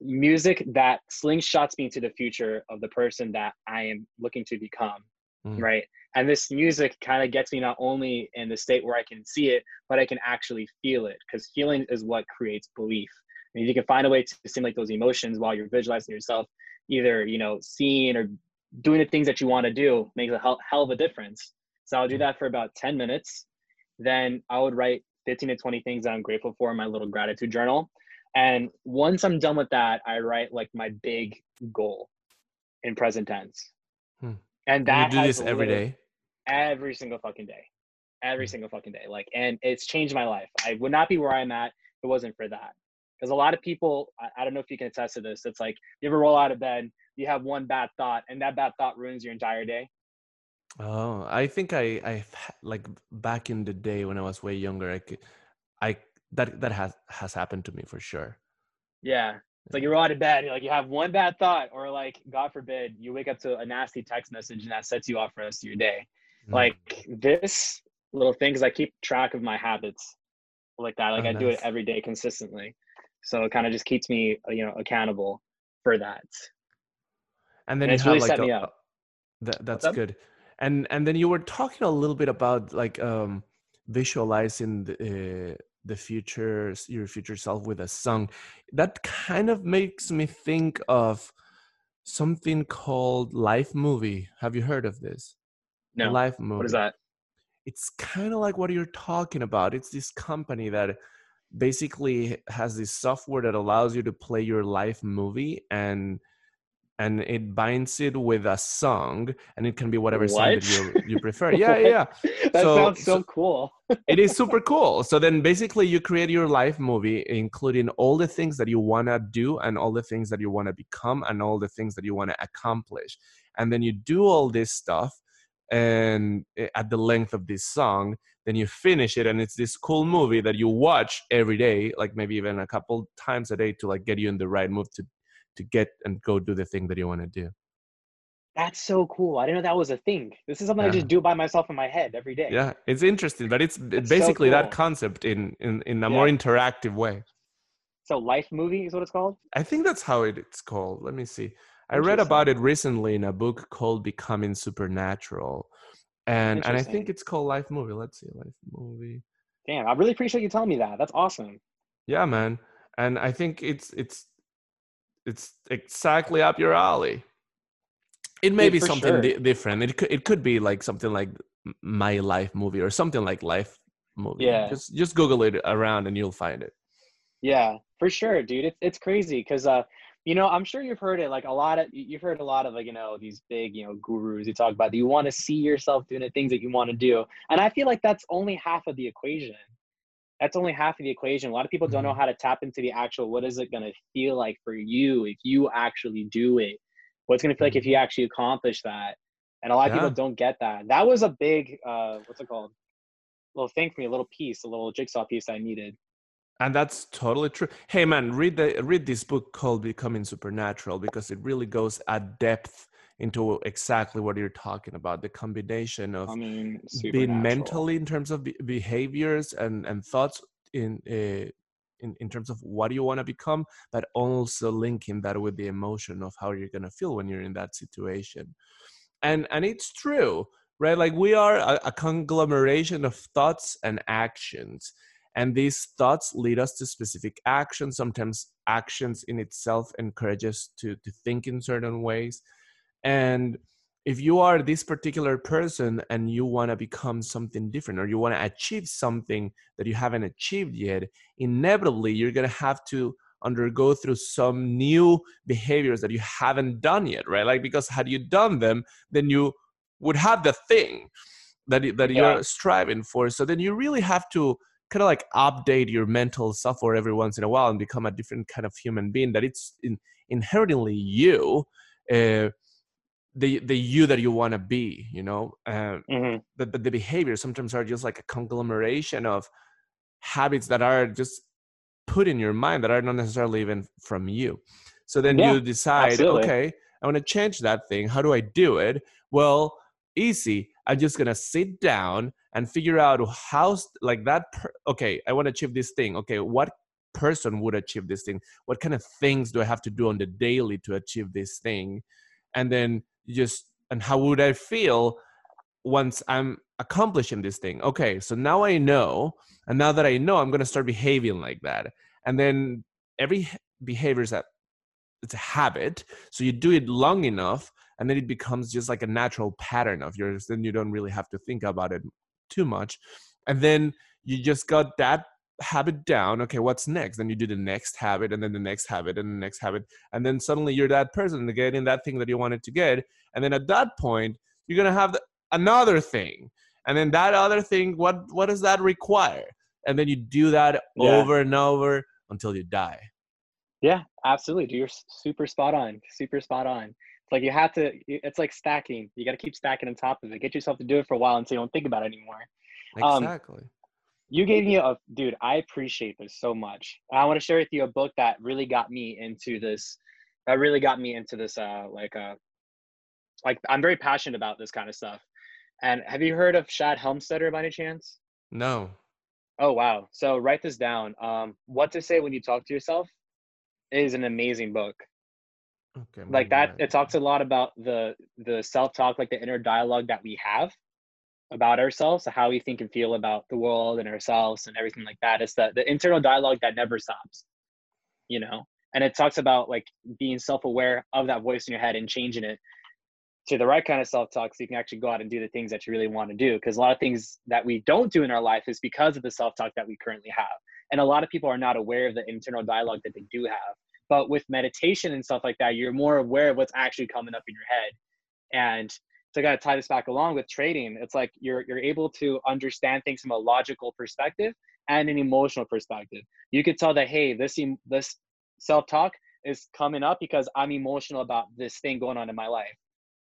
music that slingshots me to the future of the person that I am looking to become, Mm. right? And this music kind of gets me not only in the state where I can see it, but I can actually feel it because feeling is what creates belief. And if you can find a way to stimulate those emotions while you're visualizing yourself, either you know seeing or doing the things that you want to do makes a hell, hell of a difference. So I'll do that for about 10 minutes. Then I would write 15 to 20 things that I'm grateful for in my little gratitude journal. And once I'm done with that, I write like my big goal in present tense. Hmm. And that you do has this every day every single fucking day every Mm. single fucking day like and it's changed my life i would not be where i'm at if it wasn't for that because a lot of people I, I don't know if you can attest to this it's like you ever roll out of bed you have one bad thought and that bad thought ruins your entire day Oh, I think I I like back in the day when I was way younger. I could, I that that has has happened to me for sure. Yeah. It's like you're out of bed, like you have one bad thought, or like God forbid, you wake up to a nasty text message and that sets you off for the rest of your day. Mm. Like this little thing, because I keep track of my habits like that. Like Oh, I do it every day consistently. So it kind of just keeps me, you know, accountable for that. and then and it's have really like set a, me up. That, that's up? good. And and then you were talking a little bit about like um visualizing the, uh, the future your future self with a song. That kind of makes me think of something called Life Movie. Have you heard of this? No. Life Movie. What is that? It's kind of like what you're talking about. It's this company that basically has this software that allows you to play your life movie and and it binds it with a song and it can be whatever song that you you prefer. Yeah yeah, yeah. That So- sounds so, so- cool. it is super cool. So then basically you create your life movie including all the things that you want to do and all the things that you want to become and all the things that you want to accomplish. And then you do all this stuff and eh, at the length of this song then you finish it and it's this cool movie that you watch every day like maybe even a couple times a day to like get you in the right mood to to get and go do the thing that you want to do That's so cool. I didn't know that was a thing. This is something I just do by myself in my head every day. yeah it's interesting but it's That's so basically that concept in in, in a more interactive way So life movie is what it's called. I think that's how it, it's called. Let me see. I read about it recently in a book called Becoming Supernatural. And and I think it's called Life Movie. Let's see, Life Movie. Damn, I really appreciate you telling me that. That's awesome. Yeah, man. And I think it's it's it's exactly up your alley. It may Dude, be something sure. di- different. It could it could be like something like My Life Movie or something like Life Movie. Yeah. Just just Google it around and you'll find it. Yeah, for sure, dude. It's it's crazy because uh, you know, I'm sure you've heard it like a lot of you've heard a lot of like you know these big you know gurus who talk about that you want to see yourself doing the things that you want to do, and I feel like that's only half of the equation. That's only half of the equation. A lot of people don't know Mhm. how to tap into the actual what is it going to feel like for you if you actually do it. What's going to feel like if you actually accomplish that? And a lot of people don't get that. That was a big uh, what's it called? little thing for me, a little piece, a little jigsaw piece I needed. and that's totally true hey man read the read this book called becoming supernatural because it really goes at depth into exactly what you're talking about the combination of I mean, being mentally in terms of behaviors and and thoughts in uh, in, in terms of what you want to become but also linking that with the emotion of how you're going to feel when you're in that situation. And and it's true right? Like we are a, a conglomeration of thoughts and actions and these thoughts lead us to specific actions. Sometimes actions in itself encourage us to to think in certain ways and if you are this particular person and you want to become something different or you want to achieve something that you haven't achieved yet inevitably you're going to have to undergo through some new behaviors that you haven't done yet right like because had you done them then you would have the thing that that Yeah. you're striving for so then you really have to kind of like update your mental software every once in a while and become a different kind of human being that it's in, inherently you uh, the the you that you want to be you know? Uh, Mhm. the, the, the behaviors sometimes are just like a conglomeration of habits that are just put in your mind that are not necessarily even from you. So then Yeah, you decide absolutely. okay i want to change that thing. How do i do it? Well easy. I'm just gonna sit down and figure out how like that per- okay i want to achieve this thing. Okay what person would achieve this thing? What kind of things do i have to do on the daily to achieve this thing? And then just and how would i feel once i'm accomplishing this thing? Okay so now i know and now that i know i'm to start behaving like that. And then every behavior is a it's a habit so you do it long enough and then it becomes just like a natural pattern of yours then you don't really have to think about it too much. And then you just got that habit down okay what's next then you do the next habit and then the next habit and the next habit and then suddenly you're that person getting that thing that you wanted to get and then at that point you're gonna have the, another thing and then that other thing what what does that require and then you do that Yeah. over and over until you die Yeah, absolutely. You're super spot on. Super spot on. It's like you have to. It's like stacking. You got to keep stacking on top of it. Get yourself to do it for a while until you don't think about it anymore. Um, exactly you gave me a dude. I appreciate this so much. I want to share with you a book that really got me into this. That really got me into this. Uh, like uh, like I'm very passionate about this kind of stuff. And have you heard of Shad Helmstetter by any chance? No. Oh wow! So write this down. Um, what to say when you talk to yourself is an amazing book. Okay. Like that, it talks a lot about the the self talk, like the inner dialogue that we have about ourselves, how we think and feel about the world and ourselves and everything like that. It's the the internal dialogue that never stops. You know, and it talks about like being self aware of that voice in your head and changing it to the right kind of self talk so you can actually go out and do the things that you really want to do. Because a lot of things that we don't do in our life is because of the self talk that we currently have. And a lot of people are not aware of the internal dialogue that they do have. But with meditation and stuff like that, you're more aware of what's actually coming up in your head. And to kind of tie this back along with trading, it's like you're you're able to understand things from a logical perspective and an emotional perspective. You could tell that hey, this this self talk is coming up because I'm emotional about this thing going on in my life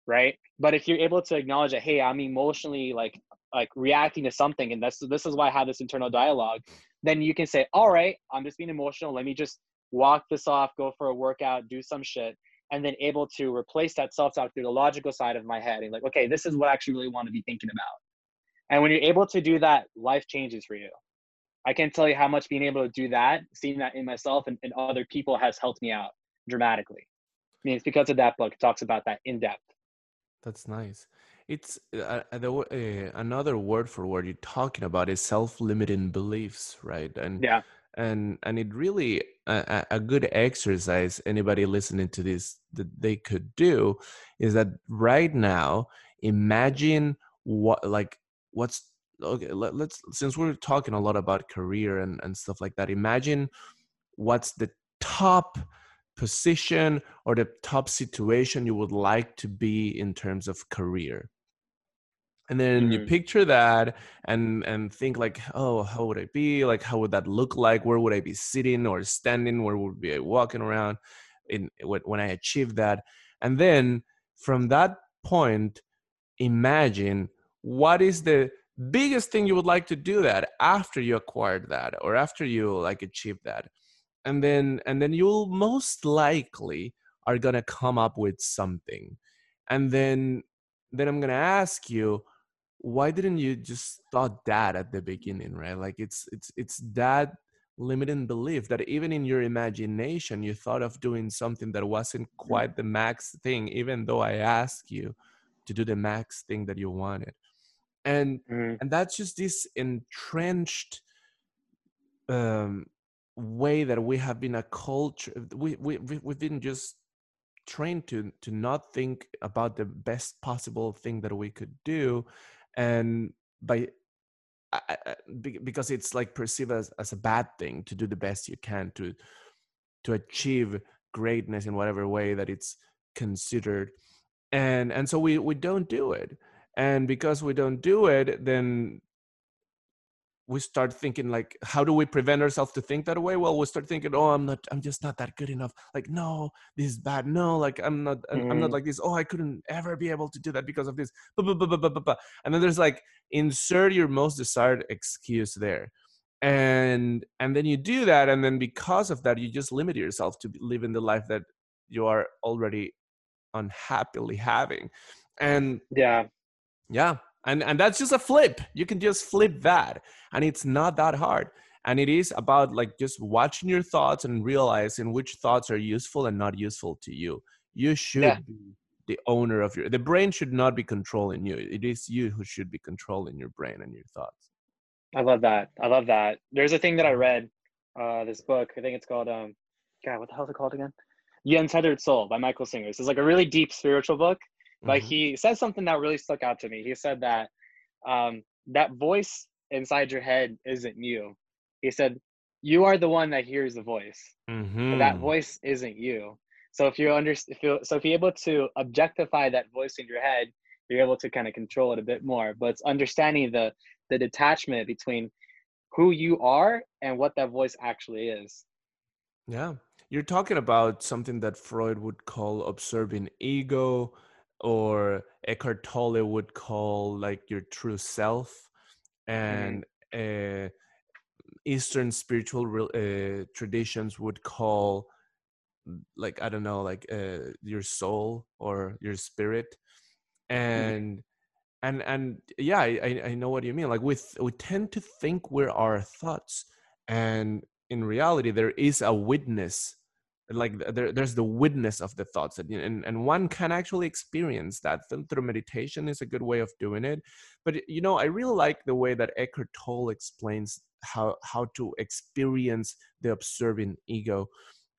right? But if you're able to acknowledge that hey i'm emotionally like like reacting to something and that's this is why i have this internal dialogue then you can say all right i'm just being emotional. Let me just walk this off go for a workout do some shit and then able to replace that self-talk through the logical side of my head and like okay this is what i actually really want to be thinking about. And when you're able to do that life changes for you. I can't tell you how much being able to do that seeing that in myself and, and other people has helped me out dramatically. I mean it's because of that book. It talks about that in depth. That's nice. It's uh, uh, the, uh, another word for what you're talking about is self-limiting beliefs, right? And yeah and and it really a, a good exercise anybody listening to this that they could do is that right now imagine what like what's okay let, let's since we're talking a lot about career and and stuff like that imagine what's the top position or the top situation you would like to be in terms of career and then you Mhm. picture that and and think like oh how would i be? Like how would that look like? Where would i be sitting or standing? Where would be i walking around in when, when i achieve that? And then from that point imagine what is the biggest thing you would like to do that after you acquired that or after you like achieve that. And then and then you'll most likely are gonna come up with something. And then then i'm gonna ask you why didn't you just thought that at the beginning right? Like it's it's it's that limiting belief that even in your imagination you thought of doing something that wasn't quite the max thing even though i asked you to do the max thing that you wanted. And Mhm. and that's just this entrenched um way that we have been a culture we we- we've been just trained to to not think about the best possible thing that we could do and by I- because it's like perceived as, as a bad thing to do the best you can to to achieve greatness in whatever way that it's considered. And and so we we don't do it. And because we don't do it then we start thinking like how do we prevent ourselves to think that way? Well we start thinking oh i'm not i'm just not that good enough. Like no this is bad. No like i'm not i'm I'm not Mhm. like this. Oh i couldn't ever be able to do that because of this. And then there's like insert your most desired excuse there. And and then you do that and then because of that you just limit yourself to living the life that you are already unhappily having. And Yeah. yeah and and that's just a flip you can just flip that and it's not that hard and it is about like just watching your thoughts and realizing which thoughts are useful and not useful to you you should Yeah. be the owner of your the brain should not be controlling you it is you who should be controlling your brain and your thoughts I love that. I love that. There's a thing that I read, uh, this book. I think it's called um, God, what the hell is it called again? The Untethered Soul by Michael Singer. It's like a really deep spiritual book, but Mhm. he said something that really stuck out to me. He said that um, that voice inside your head isn't you. He said you are the one that hears the voice. but that voice isn't you. So if you under if you so if you're able to objectify that voice in your head, you're able to kind of control it a bit more. But it's understanding the the detachment between who you are and what that voice actually is. Yeah. You're talking about something that Freud would call observing ego, or Eckhart Tolle would call like your true self. Mhm. And uh, eastern spiritual uh, traditions would call like i don't know like uh, your soul or your spirit Mm-hmm. and and and yeah I, I know what you mean like we th- we tend to think we're our thoughts and in reality there is a witness like there, there's the witness of the thoughts and, and and one can actually experience that through meditation is a good way of doing it. But you know i really like the way that eckhart tolle explains how how to experience the observing ego.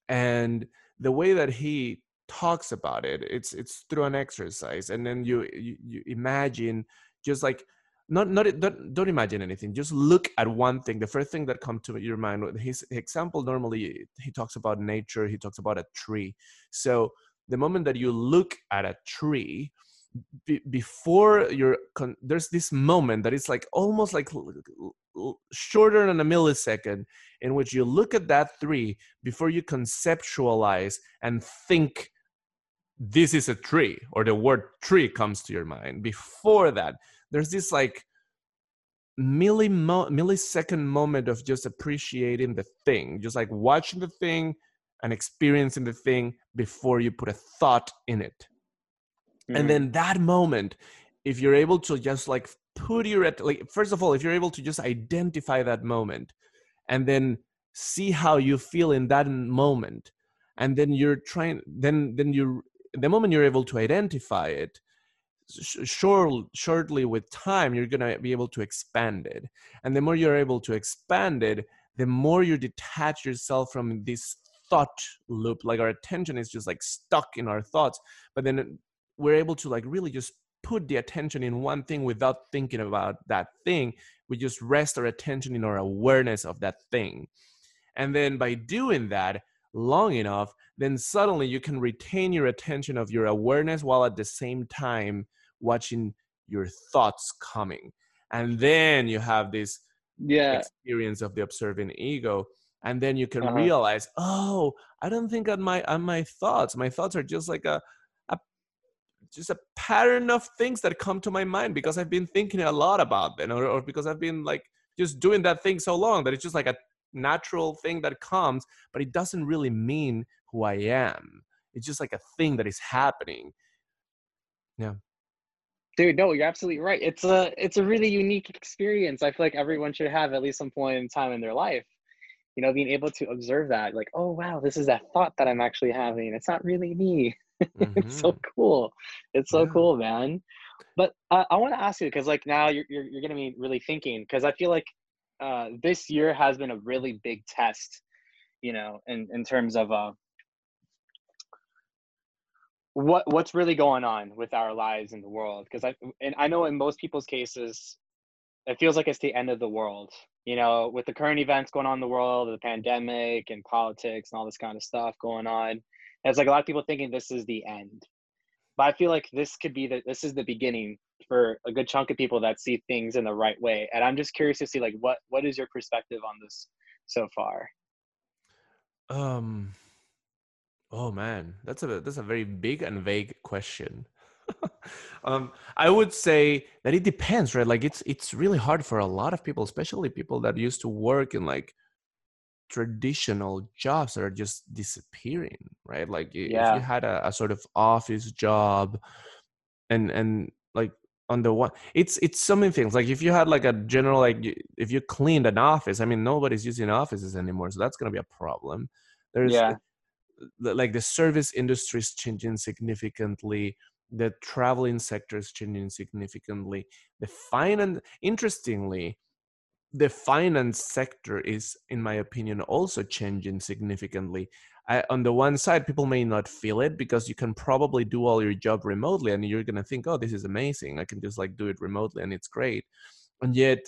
And the way that he talks about it it's it's through an exercise. And then you you, you imagine just like not not don't, don't imagine anything. Just look at one thing. The first thing that comes to your mind his example normally he talks about nature he talks about a tree. So the moment that you look at a tree be, before you're con- there's this moment that is like almost like shorter than a millisecond in which you look at that tree before you conceptualize and think this is a tree or the word tree comes to your mind. Before that there's this like milli millisecond moment of just appreciating the thing just like watching the thing and experiencing the thing before you put a thought in it mm-hmm. and then that moment if you're able to just like put your at like first of all if you're able to just identify that moment and then see how you feel in that moment and then you're trying then then you the moment you're able to identify it sure, shortly with time you're going to be able to expand it. And the more you're able to expand it the more you detach yourself from this thought loop. Like our attention is just like stuck in our thoughts but then we're able to like really just put the attention in one thing without thinking about that thing. We just rest our attention in our awareness of that thing. And then by doing that long enough, then suddenly you can retain your attention of your awareness while at the same time watching your thoughts coming. And then you have this yeah. experience of the observing ego. And then you can uh-huh. realize, oh, I don't think on my on my thoughts. My thoughts are just like a, a just a pattern of things that come to my mind because I've been thinking a lot about them, or, or because I've been like just doing that thing so long that it's just like a natural thing that comes, but it doesn't really mean who I am. It's just like a thing that is happening. Yeah. Dude, no, you're absolutely right. It's a it's a really unique experience. I feel like everyone should have at least some point in time in their life. You know, being able to observe that, like, oh wow, this is that thought that I'm actually having. It's not really me. Mm-hmm. it's so mm-hmm. cool. It's so yeah. cool, man. But uh, I want to ask you because, like, now you're you're, you're going to be really thinking because I feel like uh, this year has been a really big test, you know, in, in terms of uh, what what's really going on with our lives in the world. Because I and I know in most people's cases, it feels like it's the end of the world. You know, with the current events going on in the world, the pandemic and politics and all this kind of stuff going on, it's like a lot of people thinking this is the end. But I feel like this could be the this is the beginning for a good chunk of people that see things in the right way and i'm just curious to see like what what is your perspective on this so far um oh man. That's a that's a very big and vague question. Um i would say that it depends right? Like it's it's really hard for a lot of people especially people that used to work in like traditional jobs that are just disappearing right? Like yeah. if you had a, a sort of office job and and like on the one it's it's so many things. Like if you had like a general like if you cleaned an office i mean nobody's using offices anymore so that's going to be a problem. There's yeah. Like the service industry is changing significantly the traveling sector is changing significantly the finance interestingly the finance sector is in my opinion also changing significantly I, on the one side, people may not feel it because you can probably do all your job remotely and you're going to think, oh, this is amazing. I can just like do it remotely and it's great. And yet,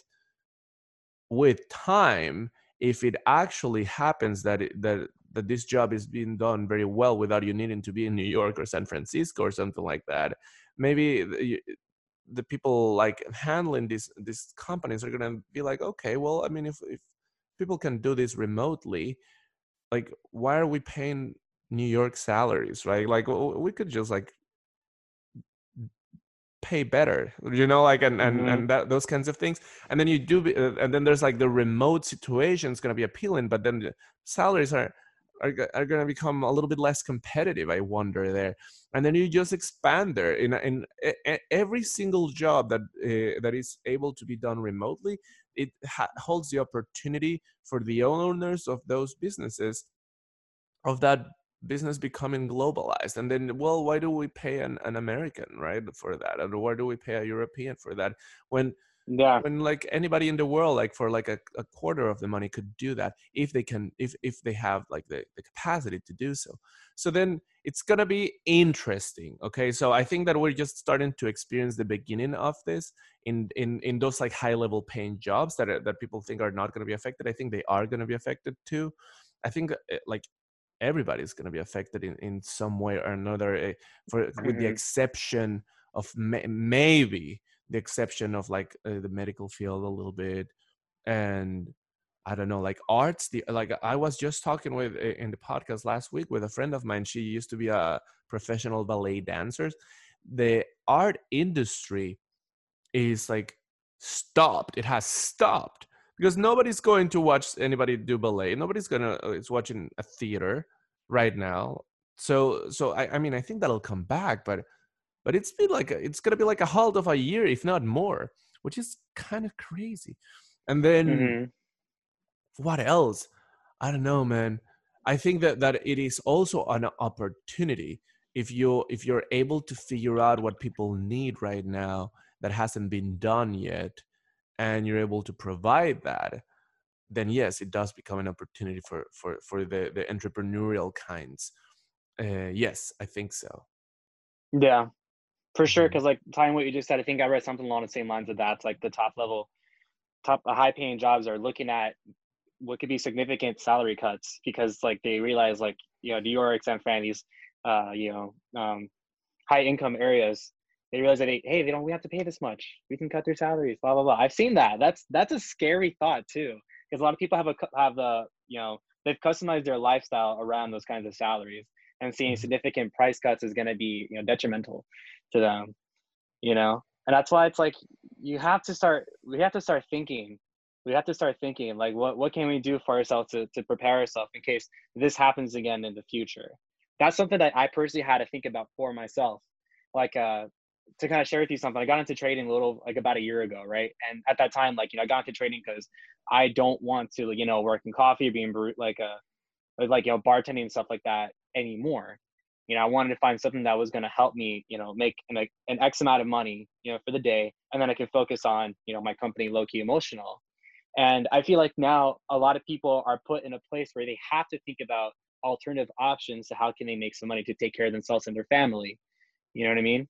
with time, if it actually happens that it, that that this job is being done very well without you needing to be in New York or San Francisco or something like that, maybe the, the people like handling these these companies are going to be like, okay, well, I mean, if if people can do this remotely, like why are we paying new york salaries right? Like we could just like pay better you know like and and, Mhm. and that, those kinds of things. And then you do be- uh, and then there's like the remote situation is going to be appealing but then the salaries are are, are going to become a little bit less competitive i wonder there. And then you just expand there in in e- every single job that uh, that is able to be done remotely it ha- holds the opportunity for the owners of those businesses of that business becoming globalized. And then well why do we pay an, an american right for that? And why do we pay a european for that? When Yeah. when like anybody in the world like for like a, a quarter of the money could do that if they can if if they have like the, the capacity to do so so then it's gonna be interesting okay so i think that we're just starting to experience the beginning of this in in in those like high level paying jobs that are, that people think are not going to be affected i think they are going to be affected too i think uh, like everybody's going to be affected in, in some way or another eh, for with the Mhm. exception of may, maybe the exception of like uh, the medical field a little bit and i don't know like arts the like i was just talking with in the podcast last week with a friend of mine she used to be a professional ballet dancer. The art industry is like stopped it has stopped because nobody's going to watch anybody do ballet nobody's gonna uh, is watching a theater right now. So so I, I mean i think that'll come back but but it's been like a, it's gonna be like a halt of a year if not more which is kind of crazy. And then Mhm. what else? I don't know man. I think that that it is also an opportunity if you if you're able to figure out what people need right now that hasn't been done yet and you're able to provide that then yes it does become an opportunity for for for the the entrepreneurial kinds. Uh, yes i think so. Yeah, for sure. Because like tying what you just said, I think I read something along the same lines of that. It's like the top level, top high paying jobs are looking at what could be significant salary cuts because like they realize like you know New York, San Fran, these uh you know um high income areas. They realize that they, hey, they don't we have to pay this much. We can cut their salaries. Blah blah blah. I've seen that. That's that's a scary thought too because a lot of people have a have the you know they've customized their lifestyle around those kinds of salaries and seeing Mhm. significant price cuts is going to be you know detrimental to them you know? And that's why it's like you have to start we have to start thinking we have to start thinking like what what can we do for ourselves to, to prepare ourselves in case this happens again in the future? That's something that i personally had to think about for myself. Like uh to kind of share with you something i got into trading a little like about a year ago right? And at that time like you know i got into trading because i don't want to you know work in coffee being like a like you know bartending and stuff like that anymore. You know i wanted to find something that was going to help me you know make an, an x amount of money you know for the day and then i can focus on you know my company low key emotional. And i feel like now a lot of people are put in a place where they have to think about alternative options to how can they make some money to take care of themselves and their family. You know what i mean?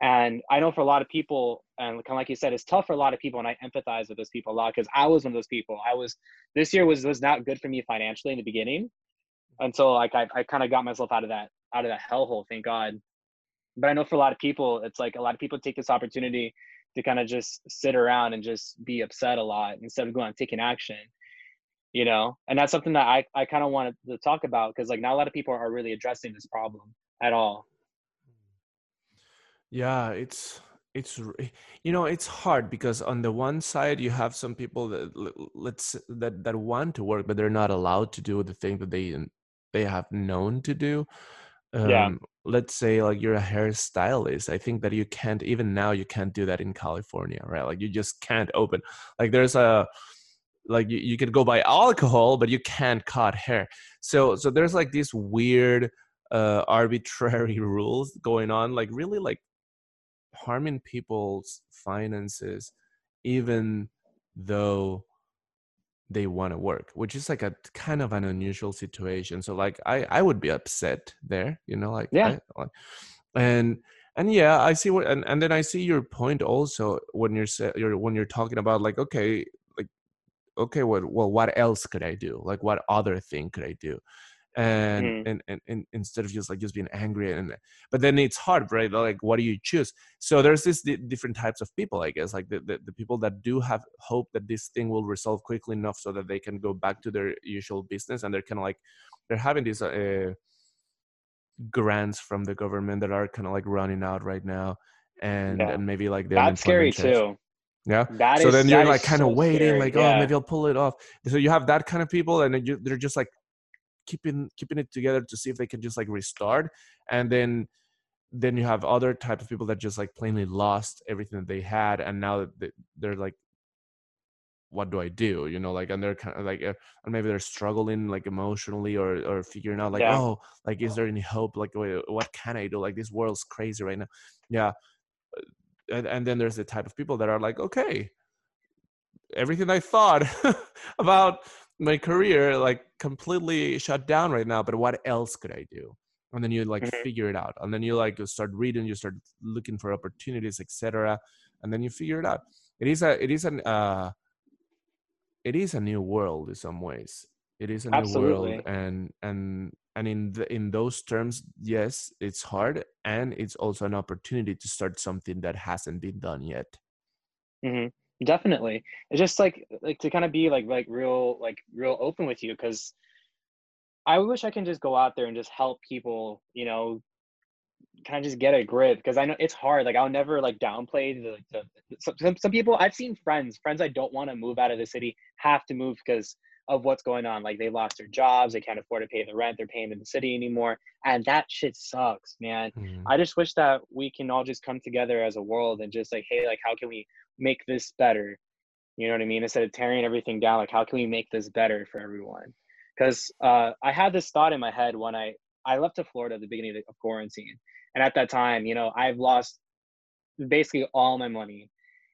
And i know for a lot of people and kind of like you said it's tough for a lot of people and i empathize with those people a lot because i was one of those people. I was this year was was not good for me financially in the beginning until like i, I kind of got myself out of that out of that hellhole thank god. But i know for a lot of people it's like a lot of people take this opportunity to kind of just sit around and just be upset a lot instead of going and taking action you know? And that's something that i, I kind of wanted to talk about because like not a lot of people are really addressing this problem at all. Yeah it's it's you know it's hard because on the one side you have some people that let's that that want to work but they're not allowed to do the thing that they they have known to do um Yeah. let's say like you're a hairstylist i think that you can't even now you can't do that in california right like you just can't open like there's a like you, you can go buy alcohol but you can't cut hair so so there's like these weird uh arbitrary rules going on like really like harming people's finances even though they want to work which is like a kind of an unusual situation so like i i would be upset there you know like Yeah. I, like and and yeah i see what and, and then i see your point also when you're sa- you're when you're talking about like okay like okay what well what else could i do like what other thing could i do and, Mhm. and and and instead of just like just being angry and but then it's hard right like what do you choose so there's this di- different types of people i guess like the, the, the people that do have hope that this thing will resolve quickly enough so that they can go back to their usual business and they're kind of like they're having these uh, grants from the government that are kind of like running out right now and Yeah. and maybe like That's scary checks. too. Yeah. That so is- then you're like kind of so waiting, scary, like, oh, yeah. maybe I'll pull it off. So you have that kind of people, and then you, they're just like keeping keeping it together to see if they can just like restart, and then then you have other type of people that just like plainly lost everything that they had, and now they, they're like, what do I do? You know, like, and they're kind of like, uh, and maybe they're struggling like emotionally or or figuring out like, Yeah. oh, like, is there any hope? Like, what can I do? Like, this world's crazy right now. Yeah. And, and then there's the type of people that are like, okay, everything I thought about my career like completely shut down right now. But what else could I do? And then you like Mhm. figure it out, and then you like start reading, you start looking for opportunities, etc. And then you figure it out. It is a it is an uh, it is a new world in some ways. It is a new Absolutely. world, and and and in the, in those terms, yes, it's hard, and it's also an opportunity to start something that hasn't been done yet. hmm Definitely. It's just like like to kind of be like like real like real open with you because I wish I can just go out there and just help people, you know, kind of just get a grip because I know it's hard. Like I'll never like downplay the, the some, some some people I've seen friends friends I don't want to move out of the city have to move because of what's going on. Like they lost their jobs, they can't afford to pay the rent they're paying in the city anymore, and that shit sucks, man. Mhm. I just wish that we can all just come together as a world and just like, hey, like, how can we make this better? You know what I mean? Instead of tearing everything down, like, how can we make this better for everyone? Because uh, I had this thought in my head when I I left to Florida at the beginning of, of quarantine, and at that time, you know, I've lost basically all my money.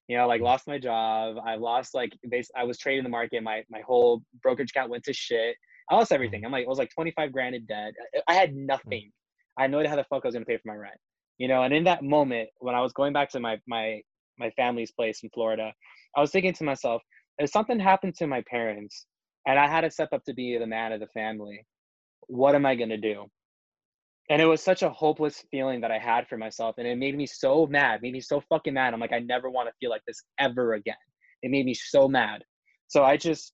You know, like lost my job. I lost like base. I was trading the market. My my whole brokerage account went to shit. I lost everything. Mm. I'm like, I was like 25 grand in debt. I, had mm. nothing. I had no idea how the fuck I was gonna pay for my rent. You know, and in that moment when I was going back to my my my family's place in Florida, I was thinking to myself, if something happened to my parents and I had to step up to be the man of the family, what am I gonna do? And it was such a hopeless feeling that I had for myself, and it made me so mad, made me so fucking mad. I'm like, I never want to feel like this ever again. It made me so mad. So I just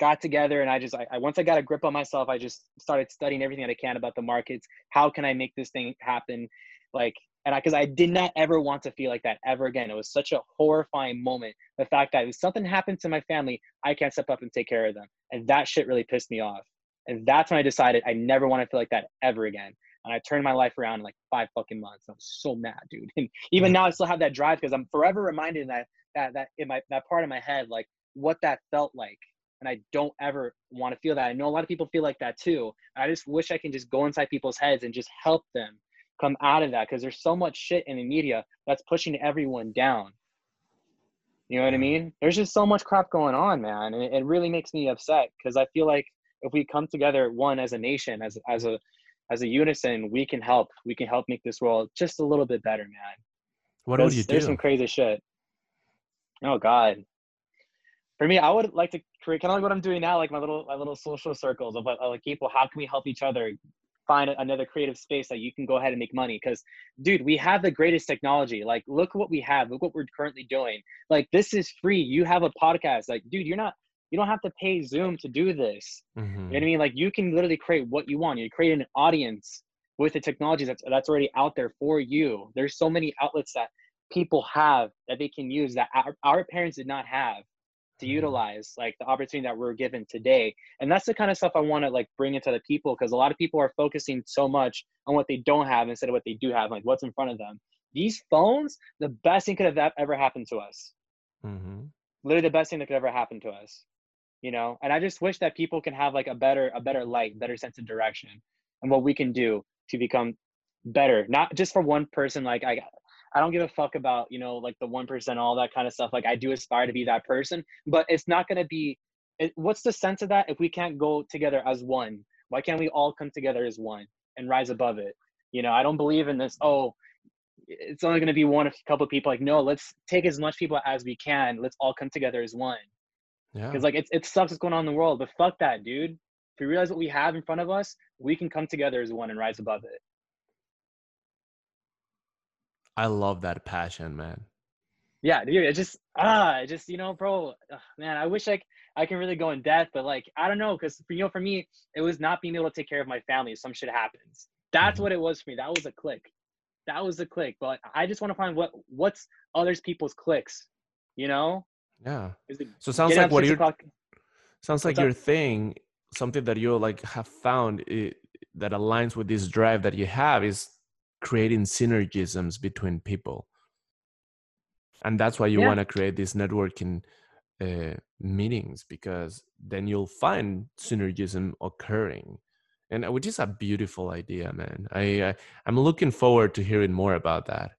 got together and I just I, I once I got a grip on myself, I just started studying everything that I can about the markets. How can I make this thing happen? Like and I because I did not ever want to feel like that ever again. It was such a horrifying moment. The fact that if something happened to my family, I can't step up and take care of them. And that shit really pissed me off. And that's when I decided I never want to feel like that ever again. And I turned my life around in like five fucking months. I was so mad, dude. And even now I still have that drive because I'm forever reminded that that that in my that part of my head, like what that felt like and I don't ever want to feel that. I know a lot of people feel like that too. I just wish I can just go inside people's heads and just help them come out of that because there's so much shit in the media that's pushing everyone down. You know what I mean? There's just so much crap going on, man, and it, it really makes me upset because I feel like if we come together, one as a nation, as as a as a unison, we can help. We can help make this world just a little bit better, man. What would you There's do? some crazy shit. Oh God. For me, I would like to create kind of like what I'm doing now, like my little my little social circles of like, of, like people. How can we help each other find another creative space that you can go ahead and make money? Because, dude, we have the greatest technology. Like, look what we have. Look what we're currently doing. Like, this is free. You have a podcast. Like, dude, you're not. You don't have to pay Zoom to do this. Mhm. You know what I mean? Like you can literally create what you want. You create an audience with the technology that's that's already out there for you. There's so many outlets that people have that they can use that our, our parents did not have to Mhm. utilize like the opportunity that we're given today. And that's the kind of stuff I want to like bring into the people because a lot of people are focusing so much on what they don't have instead of what they do have, like what's in front of them. These phones, the best thing could have ever happened to us Mhm. literally the best thing that could ever happen to us you know and i just wish that people can have like a better a better light better sense of direction and what we can do to become better not just for one person like i i don't give a fuck about you know like the 1% all that kind of stuff like i do aspire to be that person but it's not going to be it, what's the sense of that if we can't go together as one? Why can't we all come together as one and rise above it? You know i don't believe in this oh it's only going to be one a couple people like no let's take as much people as we can let's all come together as one Yeah. because like it, it sucks what's going on in the world but fuck that dude if we realize what we have in front of us we can come together as one and rise above it I love that passion, man. yeah dude it just ah it just you know bro ugh, man i wish like i can really go in depth but like i don't know because you know for me it was not being able to take care of my family some shit happens that's Mhm. what it was for me that was a click that was a click. But I just want to find what what's others people's clicks. You know? Yeah. It So sounds like what o'clock? sounds like What's up? your thing, something that you like have found i that aligns with this drive that you have is creating synergisms between people. And that's why you Yeah. want to create these networking uh, meetings because then you'll find synergism occurring, and uh, which is a beautiful idea, man. I, I I'm looking forward to hearing more about that.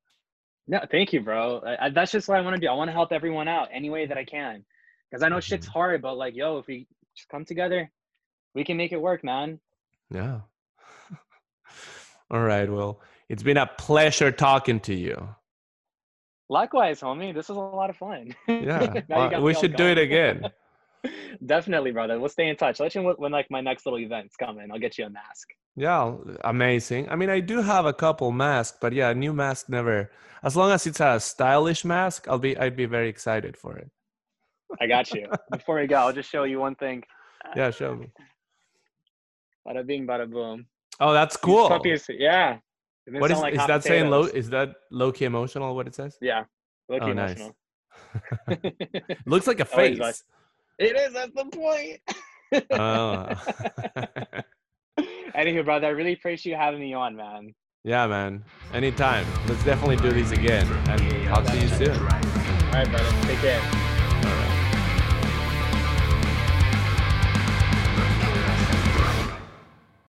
No, thank you, bro. I, I, that's just what I want to do. I want to help everyone out any way that I can, because I know shit's Mhm. hard. But like, yo, if we just come together, we can make it work, man. Yeah. All right. Well, it's been a pleasure talking to you. Likewise, homie. This was a lot of fun. Yeah. Now you got we should do it again. Definitely, brother. We'll stay in touch. Let you know when like my next little event's coming. I'll get you a mask. Yeah, amazing. I mean, I do have a couple masks, but yeah, a new mask never. As long as it's a stylish mask, I'll be I'd be very excited for it. I got you. Before we go, I'll just show you one thing. Yeah, show me. Bada bing, bada boom. Oh, that's cool. puppies- yeah. What is like is that saying? Low is that low key emotional? What it says? Yeah. Low-key Oh, nice. emotional. Looks like a face. Nice. it is. That's the point. oh. Anywho, brother, I really appreciate you having me on, man. yeah, man. Anytime. Let's definitely do this again, and I'll see you soon. All right, brother. Take care.